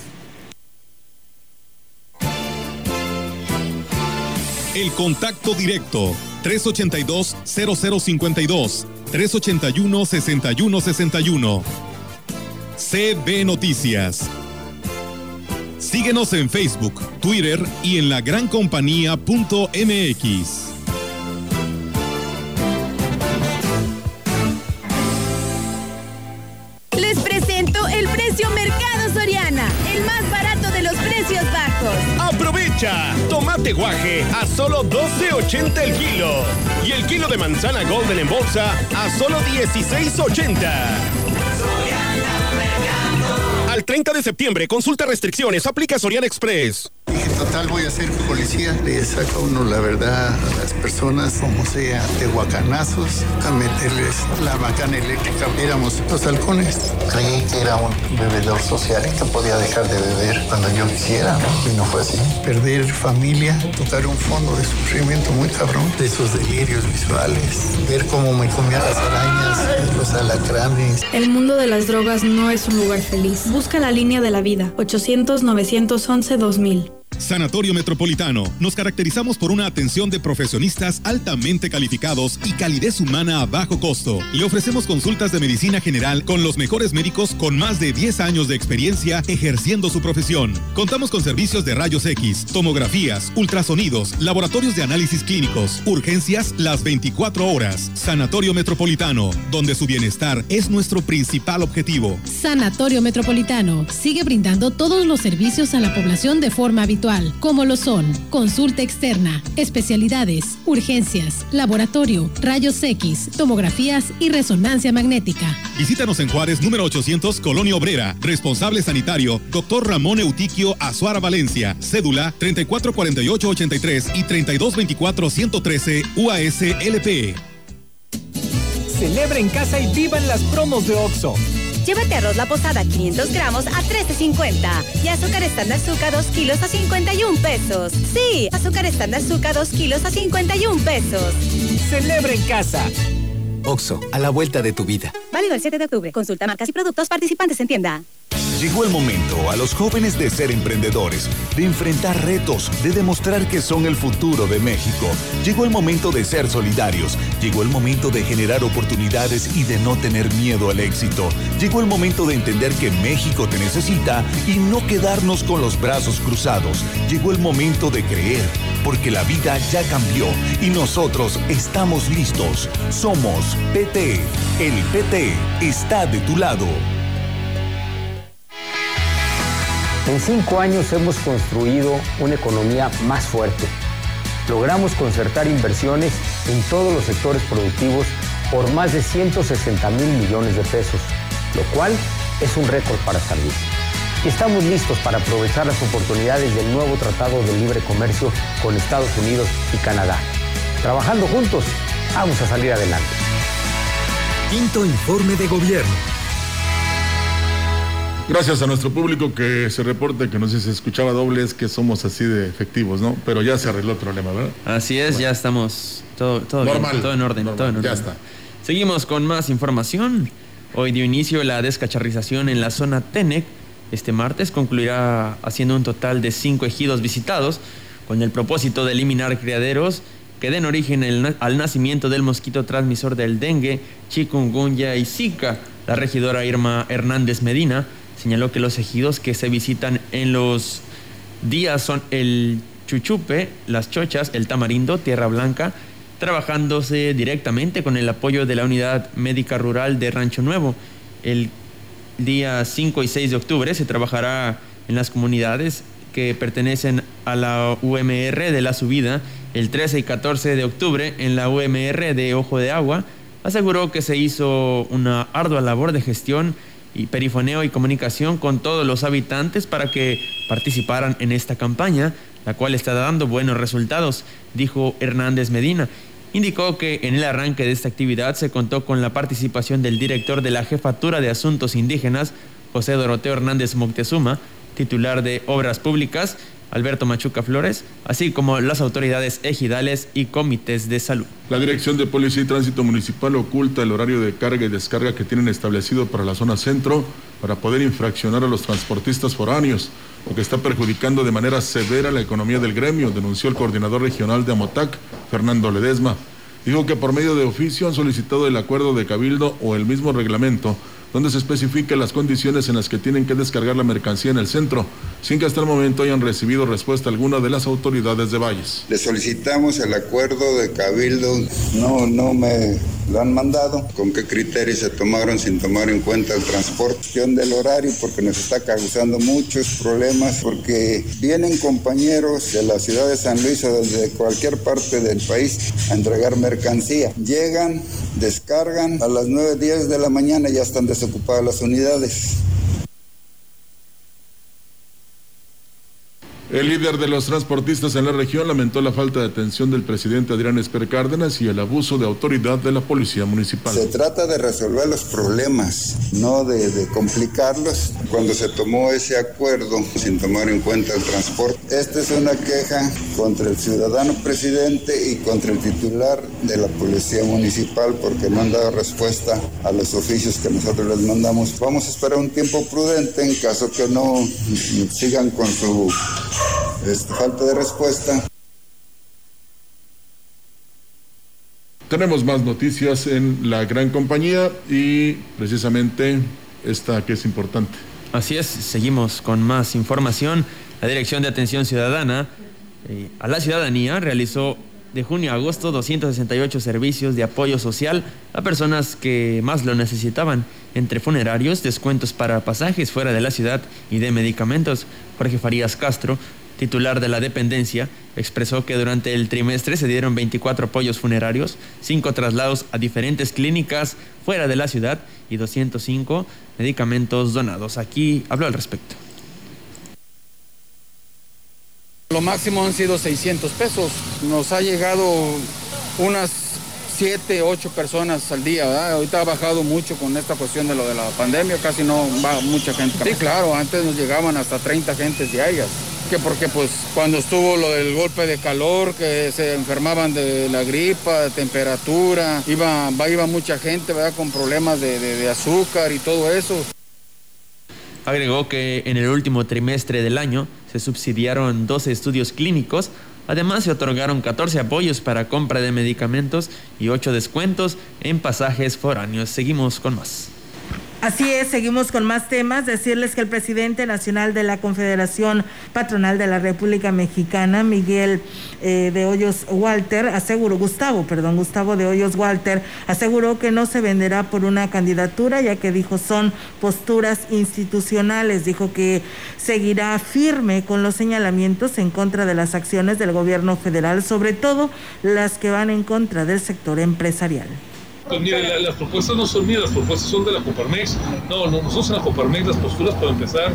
El contacto directo 382-0052 381-6161 CB Noticias. Síguenos en Facebook, Twitter y en la lagrancompañía.mx. Les presento el precio Mercado Soriana, el más barato de los precios bajos. ¡Aprovecha! Tomate guaje a solo 12.80 el kilo. Y el kilo de manzana golden en bolsa a solo 16.80. Al 30 de septiembre, consulta restricciones, aplica Soriana Express. Total, voy a ser policía. Le saca uno la verdad a las personas, como sea, de guacanazos, a meterles la macana eléctrica. Éramos los halcones. Creí que era un bebedor social y que podía dejar de beber cuando yo quisiera, ¿no? Y no fue así. Perder familia, tocar un fondo de sufrimiento muy cabrón, de esos delirios visuales, ver cómo me comía las arañas, los alacranes. El mundo de las drogas no es un lugar feliz. Busca la línea de la vida. 800-911-2000. Sanatorio Metropolitano. Nos caracterizamos por una atención de profesionistas altamente calificados y calidez humana a bajo costo. Le ofrecemos consultas de medicina general con los mejores médicos con más de 10 años de experiencia ejerciendo su profesión. Contamos con servicios de rayos X, tomografías, ultrasonidos, laboratorios de análisis clínicos, urgencias las 24 horas. Sanatorio Metropolitano, donde su bienestar es nuestro principal objetivo. Sanatorio Metropolitano sigue brindando todos los servicios a la población de forma habitual como lo son consulta externa, especialidades, urgencias, laboratorio, rayos X, tomografías y resonancia magnética. Visítanos en Juárez, número 800, Colonia Obrera. Responsable sanitario, doctor Ramón Eutiquio Azuara Valencia. Cédula 344883 y 3224-113 UASLP. Celebra en casa y vivan las promos de OXO. Llévate arroz la posada 500 gramos a 13.50 y azúcar estándar azúcar 2 kilos a 51 pesos. Sí, azúcar estándar azúcar 2 kilos a 51 pesos. Celebra en casa. Oxo, a la vuelta de tu vida. Válido el 7 de octubre. Consulta marcas y productos participantes en tienda. Llegó el momento a los jóvenes de ser emprendedores, de enfrentar retos, de demostrar que son el futuro de México. Llegó el momento de ser solidarios. Llegó el momento de generar oportunidades y de no tener miedo al éxito. Llegó el momento de entender que México te necesita y no quedarnos con los brazos cruzados. Llegó el momento de creer, porque la vida ya cambió y nosotros estamos listos. Somos PT. El PT está de tu lado. En cinco años hemos construido una economía más fuerte. Logramos concertar inversiones en todos los sectores productivos por más de 160 mil millones de pesos, lo cual es un récord para salir. Estamos listos para aprovechar las oportunidades del nuevo Tratado de Libre Comercio con Estados Unidos y Canadá. Trabajando juntos, vamos a salir adelante. Quinto informe de gobierno. Gracias a nuestro público que se reporte, que no sé si se escuchaba doble, es que somos así de efectivos, ¿no? Pero ya se arregló el problema, ¿verdad? Así es, ya estamos todo, todo, bien, Normal. todo en orden, Normal, todo en orden. ya está. Seguimos con más información. Hoy dio inicio la descacharrización en la zona Tenec. Este martes concluirá haciendo un total de cinco ejidos visitados con el propósito de eliminar criaderos que den origen el- al nacimiento del mosquito transmisor del dengue, chikungunya y zika. La regidora Irma Hernández Medina señaló que los ejidos que se visitan en los días son el Chuchupe, Las Chochas, el Tamarindo, Tierra Blanca, trabajándose directamente con el apoyo de la Unidad Médica Rural de Rancho Nuevo. El día 5 y 6 de octubre se trabajará en las comunidades que pertenecen a la UMR de la subida. El 13 y 14 de octubre en la UMR de Ojo de Agua aseguró que se hizo una ardua labor de gestión y perifoneo y comunicación con todos los habitantes para que participaran en esta campaña, la cual está dando buenos resultados, dijo Hernández Medina. Indicó que en el arranque de esta actividad se contó con la participación del director de la Jefatura de Asuntos Indígenas, José Doroteo Hernández Moctezuma, titular de Obras Públicas, Alberto Machuca Flores, así como las autoridades ejidales y comités de salud. La Dirección de Policía y Tránsito Municipal oculta el horario de carga y descarga que tienen establecido para la zona centro para poder infraccionar a los transportistas foráneos, lo que está perjudicando de manera severa la economía del gremio, denunció el coordinador regional de Amotac, Fernando Ledesma. Dijo que por medio de oficio han solicitado el acuerdo de Cabildo o el mismo reglamento donde se especifica las condiciones en las que tienen que descargar la mercancía en el centro, sin que hasta el momento hayan recibido respuesta alguna de las autoridades de Valles. Le solicitamos el acuerdo de Cabildo, no, no me lo han mandado. ¿Con qué criterios se tomaron sin tomar en cuenta el transporte? Del horario, porque nos está causando muchos problemas, porque vienen compañeros de la ciudad de San Luis o desde cualquier parte del país a entregar mercancía. Llegan, descargan, a las 9, 10 de la mañana ya están desocupadas las unidades. El líder de los transportistas en la región lamentó la falta de atención del presidente Adrián Esper Cárdenas y el abuso de autoridad de la policía municipal. Se trata de resolver los problemas, no de, complicarlos. Cuando se tomó ese acuerdo sin tomar en cuenta el transporte, esta es una queja contra el ciudadano presidente y contra el titular de la policía municipal porque no han dado respuesta a los oficios que nosotros les mandamos. Vamos a esperar un tiempo prudente en caso que no sigan con su este, falta de respuesta. Tenemos más noticias en la gran compañía y precisamente esta que es importante. Así es, seguimos con más información. La Dirección de Atención Ciudadana eh, a la Ciudadanía realizó de junio a agosto 268 servicios de apoyo social a personas que más lo necesitaban, entre funerarios, descuentos para pasajes fuera de la ciudad y de medicamentos. Jorge Farías Castro, titular de la dependencia, expresó que durante el trimestre se dieron 24 apoyos funerarios, 5 traslados a diferentes clínicas fuera de la ciudad y 205 medicamentos donados. Aquí habló al respecto. Lo máximo han sido 600 pesos. Nos ha llegado unas 7, 8 personas al día. ¿verdad? Ahorita ha bajado mucho con esta cuestión de lo de la pandemia, casi no va mucha gente. Sí, claro, antes nos llegaban hasta 30 gentes diarias. Que porque pues cuando estuvo lo del golpe de calor, que se enfermaban de la gripa, de temperatura, iba, iba mucha gente ¿verdad? con problemas de, de, de azúcar y todo eso. Agregó que en el último trimestre del año se subsidiaron 12 estudios clínicos, además se otorgaron 14 apoyos para compra de medicamentos y 8 descuentos en pasajes foráneos. Seguimos con más. Así es, seguimos con más temas. Decirles que el presidente nacional de la Confederación Patronal de la República Mexicana, Miguel eh, de Hoyos Walter, aseguró, Gustavo, perdón, Gustavo de Hoyos Walter, aseguró que no se venderá por una candidatura, ya que dijo son posturas institucionales. Dijo que seguirá firme con los señalamientos en contra de las acciones del gobierno federal, sobre todo las que van en contra del sector empresarial. Pues mire, la, las propuestas no son mías, las propuestas son de la Coparmex. No, no, nosotros en la Coparmex las posturas, para empezar,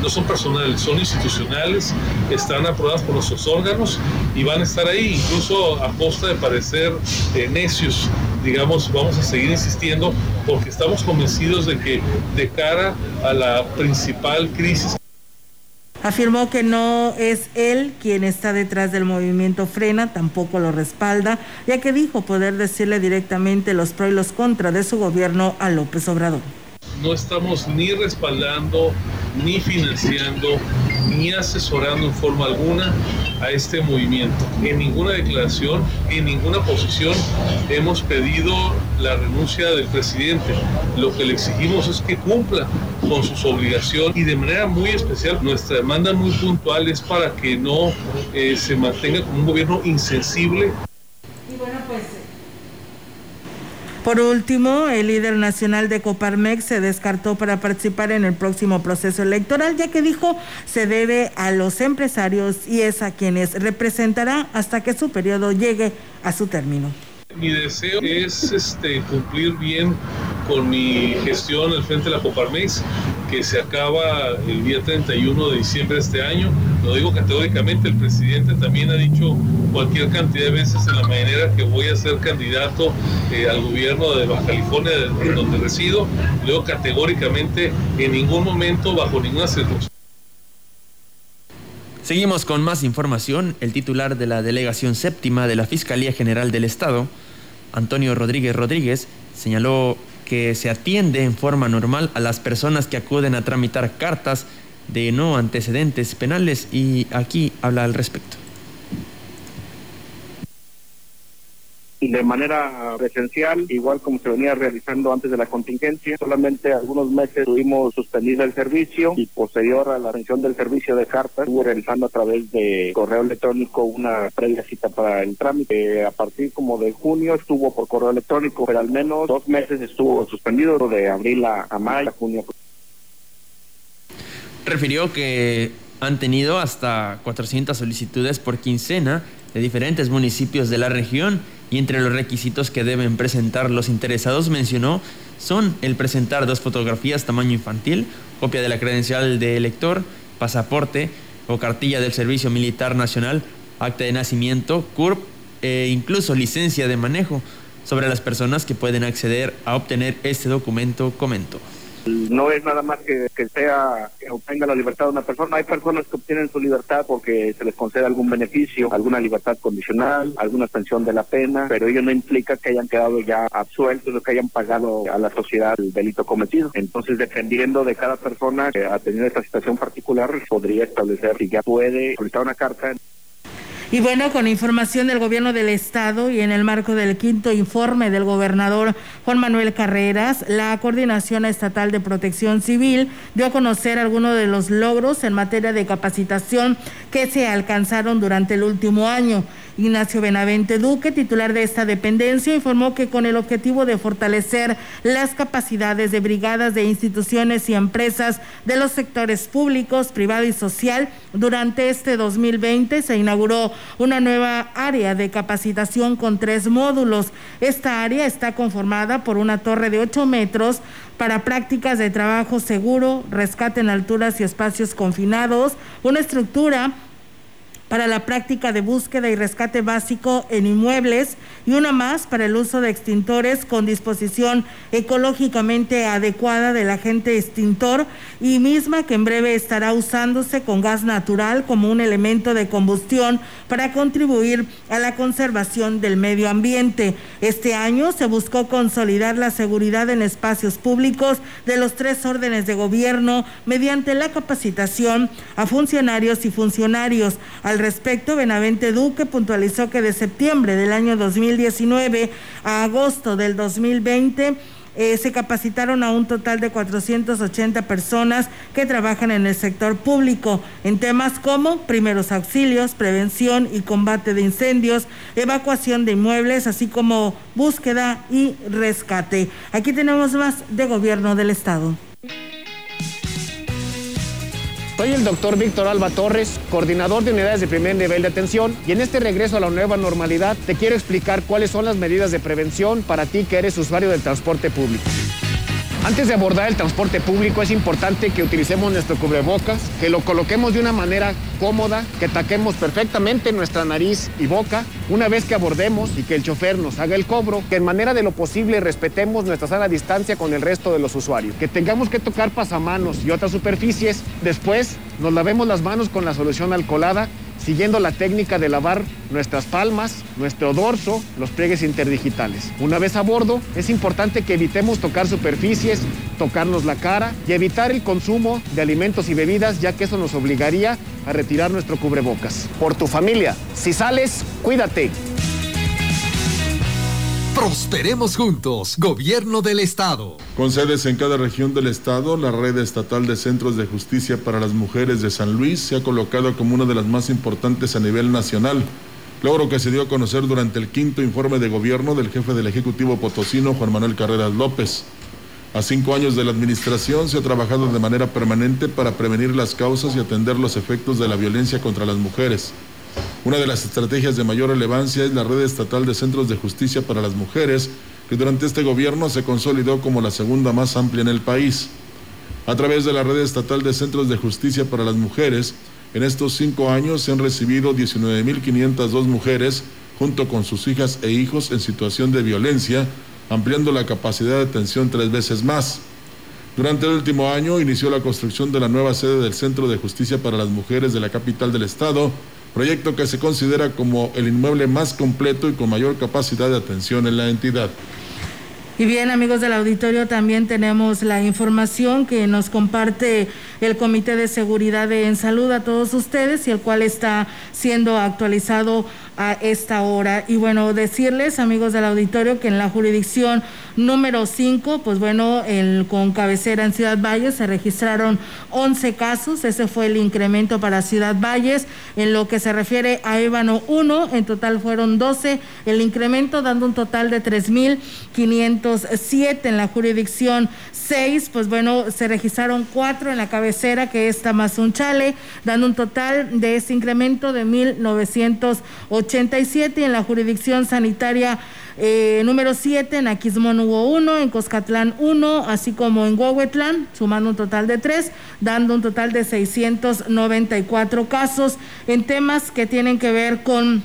no son personales, son institucionales, están aprobadas por nuestros órganos y van a estar ahí, incluso a costa de parecer eh, necios. Digamos, vamos a seguir insistiendo porque estamos convencidos de que de cara a la principal crisis Afirmó que no es él quien está detrás del movimiento Frena, tampoco lo respalda, ya que dijo poder decirle directamente los pros y los contras de su gobierno a López Obrador. No estamos ni respaldando, ni financiando, ni asesorando en forma alguna a este movimiento. En ninguna declaración, en ninguna posición hemos pedido la renuncia del presidente. Lo que le exigimos es que cumpla con sus obligaciones y de manera muy especial nuestra demanda muy puntual es para que no eh, se mantenga como un gobierno insensible Por último, el líder nacional de Coparmex se descartó para participar en el próximo proceso electoral, ya que dijo se debe a los empresarios y es a quienes representará hasta que su periodo llegue a su término. Mi deseo es este, cumplir bien con mi gestión al frente de la Coparmex, que se acaba el día 31 de diciembre de este año. Lo digo categóricamente, el presidente también ha dicho cualquier cantidad de veces en la mañanera que voy a ser candidato eh, al gobierno de Baja California, en donde resido. Lo digo categóricamente, en ningún momento, bajo ninguna circunstancia. Seguimos con más información. El titular de la Delegación Séptima de la Fiscalía General del Estado, Antonio Rodríguez Rodríguez, señaló que se atiende en forma normal a las personas que acuden a tramitar cartas de no antecedentes penales y aquí habla al respecto. De manera presencial, igual como se venía realizando antes de la contingencia. Solamente algunos meses tuvimos suspendido el servicio y posterior a la atención del servicio de cartas, estuvo realizando a través de correo electrónico una previa cita para el trámite. A partir como de junio estuvo por correo electrónico, pero al menos dos meses estuvo suspendido de abril a, a mayo, a junio. Refirió que han tenido hasta 400 solicitudes por quincena de diferentes municipios de la región y entre los requisitos que deben presentar los interesados mencionó son el presentar dos fotografías tamaño infantil, copia de la credencial de elector, pasaporte, o cartilla del Servicio Militar Nacional, acta de nacimiento, CURP e incluso licencia de manejo. Sobre las personas que pueden acceder a obtener este documento, comento. No es nada más que, que sea que obtenga la libertad de una persona. Hay personas que obtienen su libertad porque se les concede algún beneficio, alguna libertad condicional, alguna extensión de la pena, pero ello no implica que hayan quedado ya absueltos o que hayan pagado a la sociedad el delito cometido. Entonces, dependiendo de cada persona que ha tenido esta situación particular, podría establecer si ya puede solicitar una carta. Y bueno, con información del gobierno del estado y en el marco del quinto informe del gobernador Juan Manuel Carreras, la Coordinación Estatal de Protección Civil dio a conocer algunos de los logros en materia de capacitación que se alcanzaron durante el último año. Ignacio Benavente Duque, titular de esta dependencia, informó que con el objetivo de fortalecer las capacidades de brigadas de instituciones y empresas de los sectores públicos, privado y social, durante este 2020 se inauguró una nueva área de capacitación con tres módulos. Esta área está conformada por una torre de 8 metros para prácticas de trabajo seguro, rescate en alturas y espacios confinados, una estructura para la práctica de búsqueda y rescate básico en inmuebles y una más para el uso de extintores con disposición ecológicamente adecuada del agente extintor y misma que en breve estará usándose con gas natural como un elemento de combustión para contribuir a la conservación del medio ambiente. Este año se buscó consolidar la seguridad en espacios públicos de los tres órdenes de gobierno mediante la capacitación a funcionarios y funcionarios al respecto, Benavente Duque puntualizó que de septiembre del año 2019 a agosto del 2020 eh, se capacitaron a un total de 480 personas que trabajan en el sector público en temas como primeros auxilios, prevención y combate de incendios, evacuación de inmuebles, así como búsqueda y rescate. Aquí tenemos más de gobierno del Estado. Soy el doctor Víctor Alba Torres, coordinador de unidades de primer nivel de atención y en este regreso a la nueva normalidad te quiero explicar cuáles son las medidas de prevención para ti que eres usuario del transporte público. Antes de abordar el transporte público es importante que utilicemos nuestro cubrebocas, que lo coloquemos de una manera cómoda, que taquemos perfectamente nuestra nariz y boca. Una vez que abordemos y que el chofer nos haga el cobro, que en manera de lo posible respetemos nuestra sana distancia con el resto de los usuarios, que tengamos que tocar pasamanos y otras superficies, después nos lavemos las manos con la solución alcoholada siguiendo la técnica de lavar nuestras palmas, nuestro dorso, los pliegues interdigitales. Una vez a bordo, es importante que evitemos tocar superficies, tocarnos la cara y evitar el consumo de alimentos y bebidas, ya que eso nos obligaría a retirar nuestro cubrebocas. Por tu familia, si sales, cuídate. Prosperemos juntos, Gobierno del Estado. Con sedes en cada región del Estado, la red estatal de centros de justicia para las mujeres de San Luis se ha colocado como una de las más importantes a nivel nacional. Logro que se dio a conocer durante el quinto informe de gobierno del jefe del Ejecutivo Potosino, Juan Manuel Carreras López. A cinco años de la administración se ha trabajado de manera permanente para prevenir las causas y atender los efectos de la violencia contra las mujeres. Una de las estrategias de mayor relevancia es la red estatal de centros de justicia para las mujeres, que durante este gobierno se consolidó como la segunda más amplia en el país. A través de la red estatal de centros de justicia para las mujeres, en estos cinco años se han recibido 19.502 mujeres junto con sus hijas e hijos en situación de violencia, ampliando la capacidad de atención tres veces más. Durante el último año inició la construcción de la nueva sede del Centro de Justicia para las Mujeres de la capital del estado, proyecto que se considera como el inmueble más completo y con mayor capacidad de atención en la entidad. Y bien, amigos del auditorio, también tenemos la información que nos comparte el Comité de Seguridad en Salud a todos ustedes y el cual está siendo actualizado a esta hora. Y bueno, decirles, amigos del auditorio, que en la jurisdicción número 5, pues bueno, el, con cabecera en Ciudad Valles se registraron 11 casos, ese fue el incremento para Ciudad Valles. En lo que se refiere a Ébano 1, en total fueron 12, el incremento dando un total de 3.507 en la jurisdicción 6, pues bueno, se registraron 4 en la cabecera, que es Tamazunchale, dando un total de ese incremento de 1.980 87 y en la jurisdicción sanitaria Eh, número 7, en Aquismón hubo uno, en Coscatlán uno, así como en Huehuetlán, sumando un total de tres, dando un total de 694 casos en temas que tienen que ver con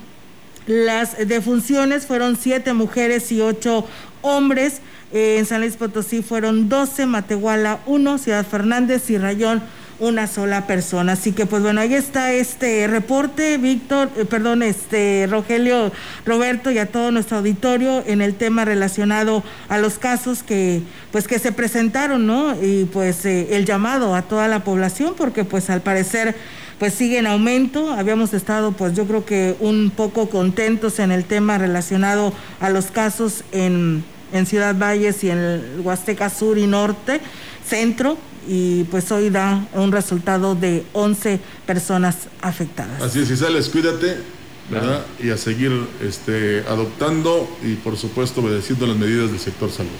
las defunciones. Fueron siete mujeres y ocho hombres. Eh, en San Luis Potosí fueron 12, Matehuala uno, Ciudad Fernández y Rayón una sola persona. Así que pues bueno, ahí está este reporte, Víctor, eh, perdón, este Rogelio, Roberto y a todo nuestro auditorio en el tema relacionado a los casos que pues que se presentaron, ¿no? Y pues eh, el llamado a toda la población porque pues al parecer pues sigue en aumento. Habíamos estado pues yo creo que un poco contentos en el tema relacionado a los casos en en Ciudad Valles y en Huasteca Sur y Norte, Centro, y pues hoy da un resultado de 11 personas afectadas. Así es, sales, cuídate, ¿verdad? Y a seguir este, adoptando y por supuesto obedeciendo las medidas del sector salud.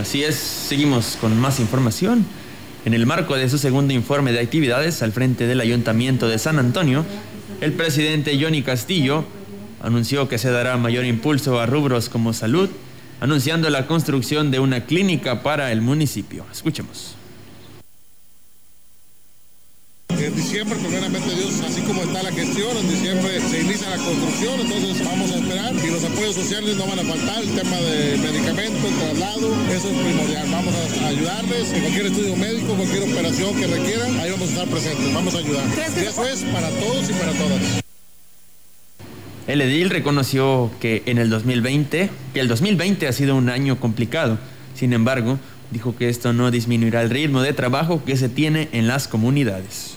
Así es, seguimos con más información. En el marco de su segundo informe de actividades al frente del Ayuntamiento de San Antonio, el presidente Johnny Castillo anunció que se dará mayor impulso a rubros como salud, anunciando la construcción de una clínica para el municipio. Escuchemos. En diciembre, primeramente Dios, así como está la gestión, en diciembre se inicia la construcción, entonces vamos a esperar y los apoyos sociales no van a faltar, el tema de medicamentos, traslado, eso es primordial. Vamos a ayudarles en cualquier estudio médico, cualquier operación que requieran, ahí vamos a estar presentes, vamos a ayudar. Y eso es para todos y para todas. El edil reconoció que en el 2020, que el 2020 ha sido un año complicado. Sin embargo, dijo que esto no disminuirá el ritmo de trabajo que se tiene en las comunidades.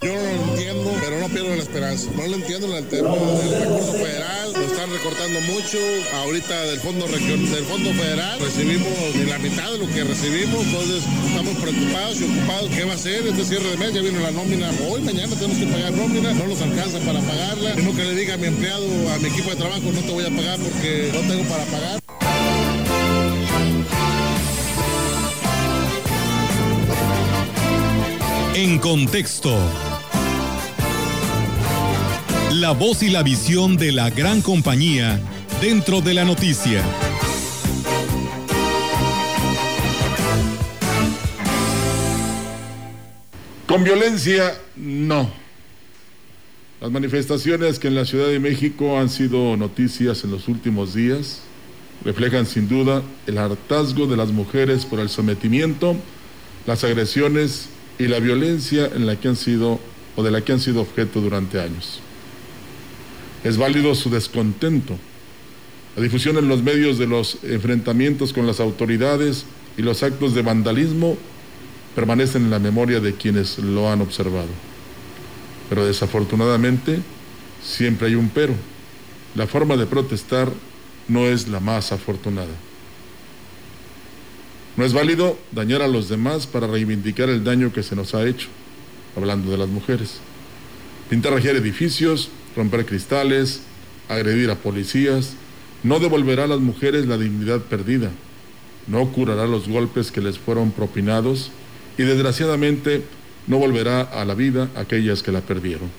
Yo no lo entiendo, pero no pierdo la esperanza. No lo entiendo en el tema del recurso federal, lo están recortando mucho. Ahorita del fondo del fondo federal recibimos ni la mitad de lo que recibimos, entonces estamos preocupados y ocupados. ¿Qué va a hacer este cierre de mes? Ya viene la nómina hoy, mañana tenemos que pagar nómina, no nos alcanza para pagarla. Tengo que le diga a mi empleado, a mi equipo de trabajo, no te voy a pagar porque no tengo para pagar. En contexto. La voz y la visión de la gran compañía dentro de la noticia. Con violencia, no. Las manifestaciones que en la Ciudad de México han sido noticias en los últimos días reflejan sin duda el hartazgo de las mujeres por el sometimiento, las agresiones y la violencia en la que han sido o de la que han sido objeto durante años. Es válido su descontento. La difusión en los medios de los enfrentamientos con las autoridades y los actos de vandalismo permanecen en la memoria de quienes lo han observado. Pero desafortunadamente siempre hay un pero. La forma de protestar no es la más afortunada. No es válido dañar a los demás para reivindicar el daño que se nos ha hecho, hablando de las mujeres. Pintar edificios, romper cristales, agredir a policías, no devolverá a las mujeres la dignidad perdida, no curará los golpes que les fueron propinados y desgraciadamente no volverá a la vida aquellas que la perdieron.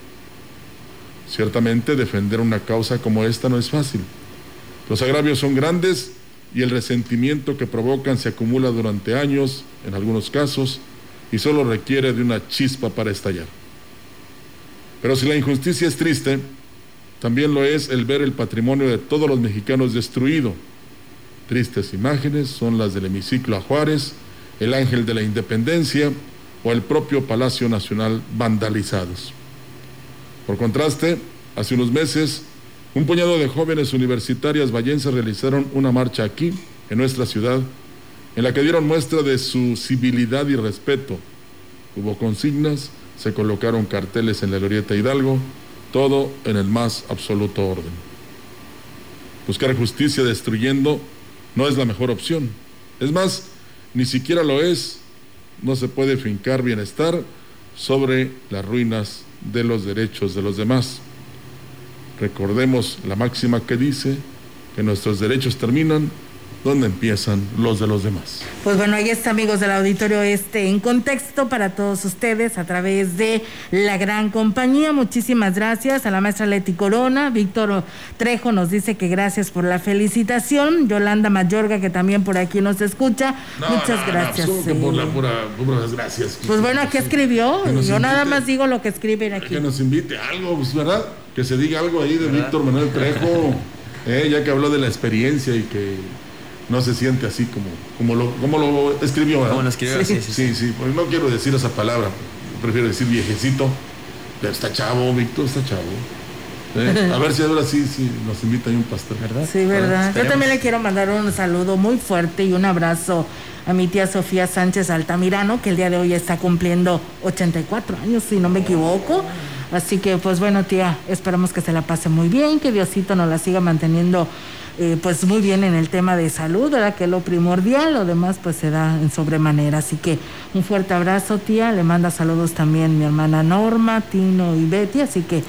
Ciertamente defender una causa como esta no es fácil. Los agravios son grandes y el resentimiento que provocan se acumula durante años, en algunos casos, y solo requiere de una chispa para estallar. Pero si la injusticia es triste, también lo es el ver el patrimonio de todos los mexicanos destruido. Tristes imágenes son las del hemiciclo a Juárez, el Ángel de la Independencia o el propio Palacio Nacional vandalizados. Por contraste, hace unos meses un puñado de jóvenes universitarias vallenses realizaron una marcha aquí, en nuestra ciudad, en la que dieron muestra de su civilidad y respeto. Hubo consignas, se colocaron carteles en la glorieta Hidalgo, todo en el más absoluto orden. Buscar justicia destruyendo no es la mejor opción. Es más, ni siquiera lo es. No se puede fincar bienestar sobre las ruinas de los derechos de los demás. Recordemos la máxima que dice que nuestros derechos terminan donde empiezan los de los demás. Pues bueno, ahí está, amigos del auditorio este en contexto para todos ustedes a través de la gran compañía. Muchísimas gracias a la maestra Leti Corona. Víctor Trejo nos dice que gracias por la felicitación. Yolanda Mayorga, que también por aquí nos escucha. Muchas gracias. por la gracias. Pues bueno, aquí escribió. Yo nada más digo lo que escriben aquí. Que nos invite algo, pues, ¿verdad? Que se diga algo ahí de Víctor Manuel Trejo, eh, ya que habló de la experiencia y que no se siente así como, como, lo, como lo escribió. Como lo escribió, sí, sí, sí, pues no quiero decir esa palabra, prefiero decir viejecito, pero está chavo, Víctor, está chavo. Eh, a ver si ahora sí, sí nos invita ahí un pastor, ¿verdad? Sí, verdad. Yo también le quiero mandar un saludo muy fuerte y un abrazo a mi tía Sofía Sánchez Altamirano, que el día de hoy está cumpliendo 84 años, si no me equivoco. Así que, pues bueno, tía, esperamos que se la pase muy bien, que Diosito nos la siga manteniendo eh, pues muy bien en el tema de salud, ¿verdad? Que lo primordial, lo demás pues se da en sobremanera. Así que un fuerte abrazo, tía. Le manda saludos también mi hermana Norma, Tino y Betty. Así que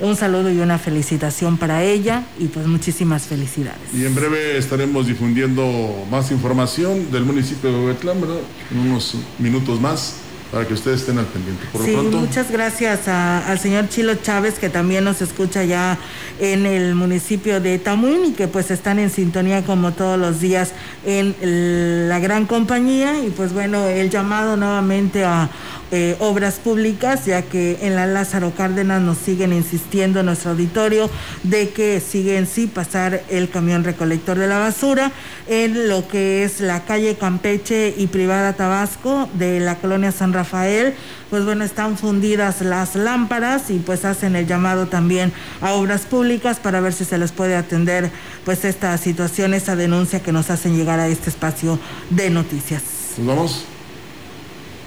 un saludo y una felicitación para ella y pues muchísimas felicidades. Y en breve estaremos difundiendo más información del municipio de Huetlán, ¿verdad? En unos minutos más para que ustedes estén al pendiente. Por sí, lo pronto. muchas gracias al señor Chilo Chávez que también nos escucha ya en el municipio de Tamuín y que pues están en sintonía como todos los días en la gran compañía y pues bueno, el llamado nuevamente a eh, obras públicas, ya que en la Lázaro Cárdenas nos siguen insistiendo en nuestro auditorio de que siguen sí pasar el camión recolector de la basura en lo que es la calle Campeche y Privada Tabasco de la colonia San Rafael. Pues bueno, están fundidas las lámparas y pues hacen el llamado también a obras públicas para ver si se les puede atender pues esta situación, esta denuncia que nos hacen llegar a este espacio de noticias. Pues vamos.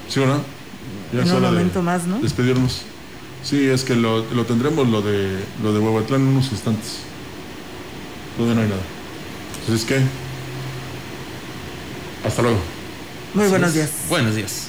¿Sí o no? Ya en un momento más, ¿no? Despedirnos. Sí, es que lo, tendremos lo de lo de Huehuatlán en unos instantes. Todavía no hay nada. Entonces, ¿qué? Hasta luego. Muy buenos días. Buenos días.